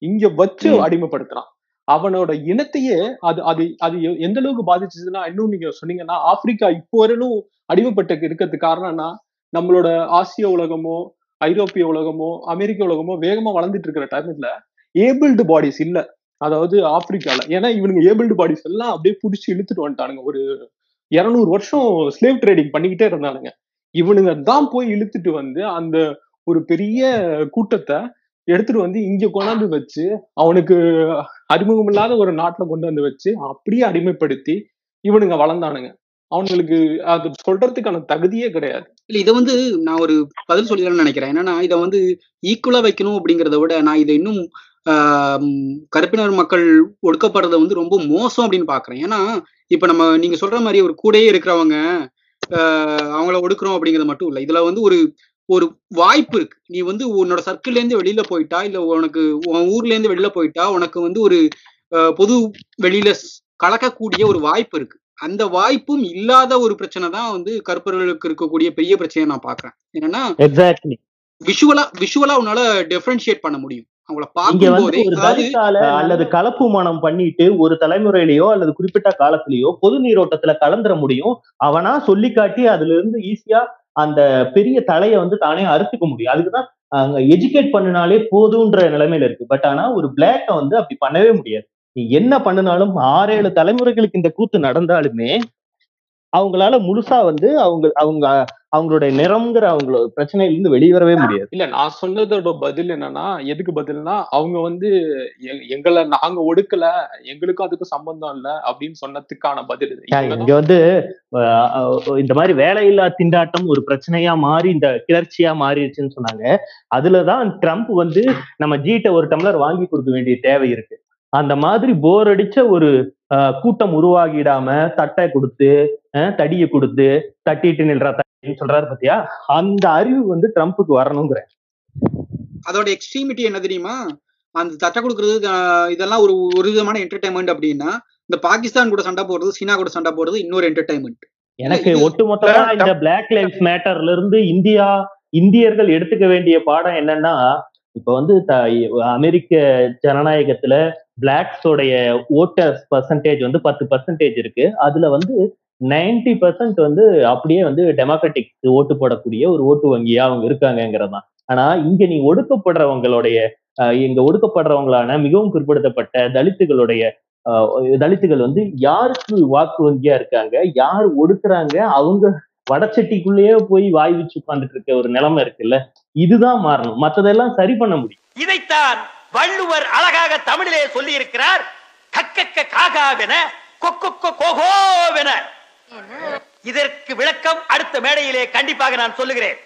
இங்க வச்சு. அடிமைப்படுத்துறான். அவனோட இனத்தையே அது அது அது எந்த அளவுக்கு பாதிச்சுதுன்னா இன்னும் நீங்க சொன்னீங்கன்னா ஆப்பிரிக்கா இப்போ வரையிலும் அடிமைப்பட்டு இருக்கிறதுக்கு காரணம்னா நம்மளோட ஆசிய உலகமோ ஐரோப்பிய உலகமோ அமெரிக்க உலகமோ வேகமா வளர்ந்துட்டு இருக்கிற டைம்ல ஏபிள்டு பாடிஸ் இல்ல. அதாவது ஆப்பிரிக்கால. ஏன்னா இவனுங்க ஏபிள்டு பாடிஸ் எல்லாம் அப்படியே புடிச்சு இழுத்துட்டு வந்துட்டானுங்க. ஒரு இருநூறு வருஷம் ஸ்லேவ் ட்ரேடிங் பண்ணிக்கிட்டே இருந்தானுங்க. இவனுங்க தான் போய் இழுத்துட்டு வந்து அந்த ஒரு பெரிய கூட்டத்தை எடுத்துட்டு வந்து இங்க கொண்டாந்து வச்சு அவனுக்கு அறிமுகம் இல்லாத ஒரு நாட்டுல கொண்டு வந்து வச்சு அப்படியே அடிமைப்படுத்தி இவனுங்க வளர்ந்தானுங்க. அவனுங்களுக்கு அது சொல்றதுக்கான தகுதியே கிடையாது. இல்ல இதை வந்து நான் ஒரு பதில் சொல்லிடலாம்னு நினைக்கிறேன். என்னன்னா இதை வந்து ஈக்குவலா வைக்கணும் அப்படிங்கிறத விட நான் இதை இன்னும் கருப்பினர் மக்கள் ஒடுக்கப்படுறத வந்து ரொம்ப மோசம் அப்படின்னு பாக்குறேன் ஏன்னா இப்ப நம்ம நீங்க சொல்ற மாதிரி ஒரு கூடயே இருக்கிறவங்க அவங்கள ஒடுக்குறோம் அப்படிங்கிறது மட்டும் இல்ல. இதுல வந்து ஒரு ஒரு வாய்ப்பு இருக்கு. நீ வந்து உன்னோட சர்க்கிள்ல இருந்து வெளியில போயிட்டா இல்ல உனக்கு உன் ஊர்ல இருந்து வெளியில போயிட்டா உனக்கு வந்து ஒரு பொது வெளியில கலக்கக்கூடிய ஒரு வாய்ப்பு இருக்கு. அந்த வாய்ப்பும் இல்லாத ஒரு பிரச்சனை தான் வந்து கருப்பர்களுக்கு இருக்கக்கூடிய பெரிய பிரச்சனையை நான் பாக்குறேன் என்னன்னா எக்ஸாக்ட்லி விஷுவலா விஷுவலா உன்னால டிஃபரன்ஷியேட் பண்ண முடியும். இங்க பார்க்கும் வந்து போதே ஒரு அதாவது தலித்தால அல்லது கலப்பு மனம் பண்ணிட்டு ஒரு தலைமுறையிலயோ அல்லது குறிப்பிட்ட காலத்திலயோ பொது நீரோட்டத்துல கலந்துர முடியும். அவனா சொல்லி காட்டி அதுல இருந்து ஈஸியா அந்த பெரிய தலையை வந்து தானே அறுத்துக்க முடியும். அதுக்குதான் அங்க எஜுகேட் பண்ணினாலே போதுன்ற நிலைமையில இருக்கு. பட் ஆனா ஒரு பிளாக்க வந்து அப்படி பண்ணவே முடியாது. நீ என்ன பண்ணினாலும் ஆறேழு தலைமுறைகளுக்கு இந்த கூத்து நடந்தாலுமே அவங்களால முழுசா வந்து அவங்க அவங்க அவங்களுடைய நிறம்ங்கிற அவங்களோட பிரச்சனையில இருந்து வெளிவரவே முடியாது. இல்ல நான் சொன்னதோட பதில் என்னன்னா எதுக்கு பதில்னா அவங்க வந்து எங்களை நாங்க ஒடுக்கல எங்களுக்கும் அதுக்கும் சம்பந்தம் இல்ல அப்படின்னு சொன்னதுக்கான பதில் இங்க வந்து இந்த மாதிரி வேலையில்லா திண்டாட்டம் ஒரு பிரச்சனையா மாறி இந்த கிளர்ச்சியா மாறிடுச்சுன்னு சொன்னாங்க. அதுலதான் ட்ரம்ப் வந்து நம்ம ஜீட்ட ஒரு டம்ளர் வாங்கி கொடுக்க வேண்டிய தேவை இருக்கு. அந்த மாதிரி போர் அடிச்ச ஒரு கூட்டம் உருவாகிடாம தட்டை கொடுத்து தடியை கொடுத்து தட்டிட்டு நில்றா சொல்றாரு பாத்தியா? அந்த அறிவு வந்து ட்ரம்ப்புக்கு வரணுங்கிற அதோட எக்ஸ்ட்ரீமிட்டி என்ன தெரியுமா? அந்த தட்டை கொடுக்கறது இதெல்லாம் ஒரு ஒரு விதமான என்டர்டைன்மெண்ட் அப்படின்னா இந்த பாகிஸ்தான் கூட சண்டை போடுறது சீனா கூட சண்டை போடுறது இன்னொரு என்டர்டைன்மெண்ட் எனக்கு ஒட்டுமொத்தமா இந்த பிளாக் லைஃப் மேட்டர்ல இருந்து இந்தியா இந்தியர்கள் எடுத்துக்க வேண்டிய பாடம் என்னன்னா இப்ப வந்து அமெரிக்க ஜனநாயகத்துல பிளாக்ஸோடைய ஓட்டர்ஸ் பர்சன்டேஜ் வந்து பத்து பர்சன்டேஜ் இருக்கு. அதுல வந்து 90% பர்சன்ட் வந்து அப்படியே வந்து டெமோக்ராட்டிக் ஓட்டு போடக்கூடிய ஒரு ஓட்டு வங்கியா அவங்க இருக்காங்கங்கிறதான் ஆனா இங்க நீ ஒடுக்கப்படுறவங்களுடைய அஹ், இங்க ஒடுக்கப்படுறவங்களான மிகவும் பிற்படுத்தப்பட்ட தலித்துகளுடைய அஹ், தலித்துகள் வந்து யாருக்கு வாக்கு வங்கியா இருக்காங்க யார் ஒடுக்குறாங்க அவங்க வடச்சட்டிக்குள்ளேயே போய் வாய் வச்சு உட்காந்துட்டு இருக்க ஒரு நிலைமை இருக்குல்ல இதுதான் மாறணும். மத்ததெல்லாம் சரி பண்ண முடியும். இதைத்தான் வள்ளுவர் அழகாக தமிழிலே சொல்லி இருக்கிறார் கக்கக்க காகாவென கொக்கொக்க கோகோவென. இதற்கு விளக்கம் அடுத்த மேடையிலே கண்டிப்பாக நான் சொல்லுகிறேன்.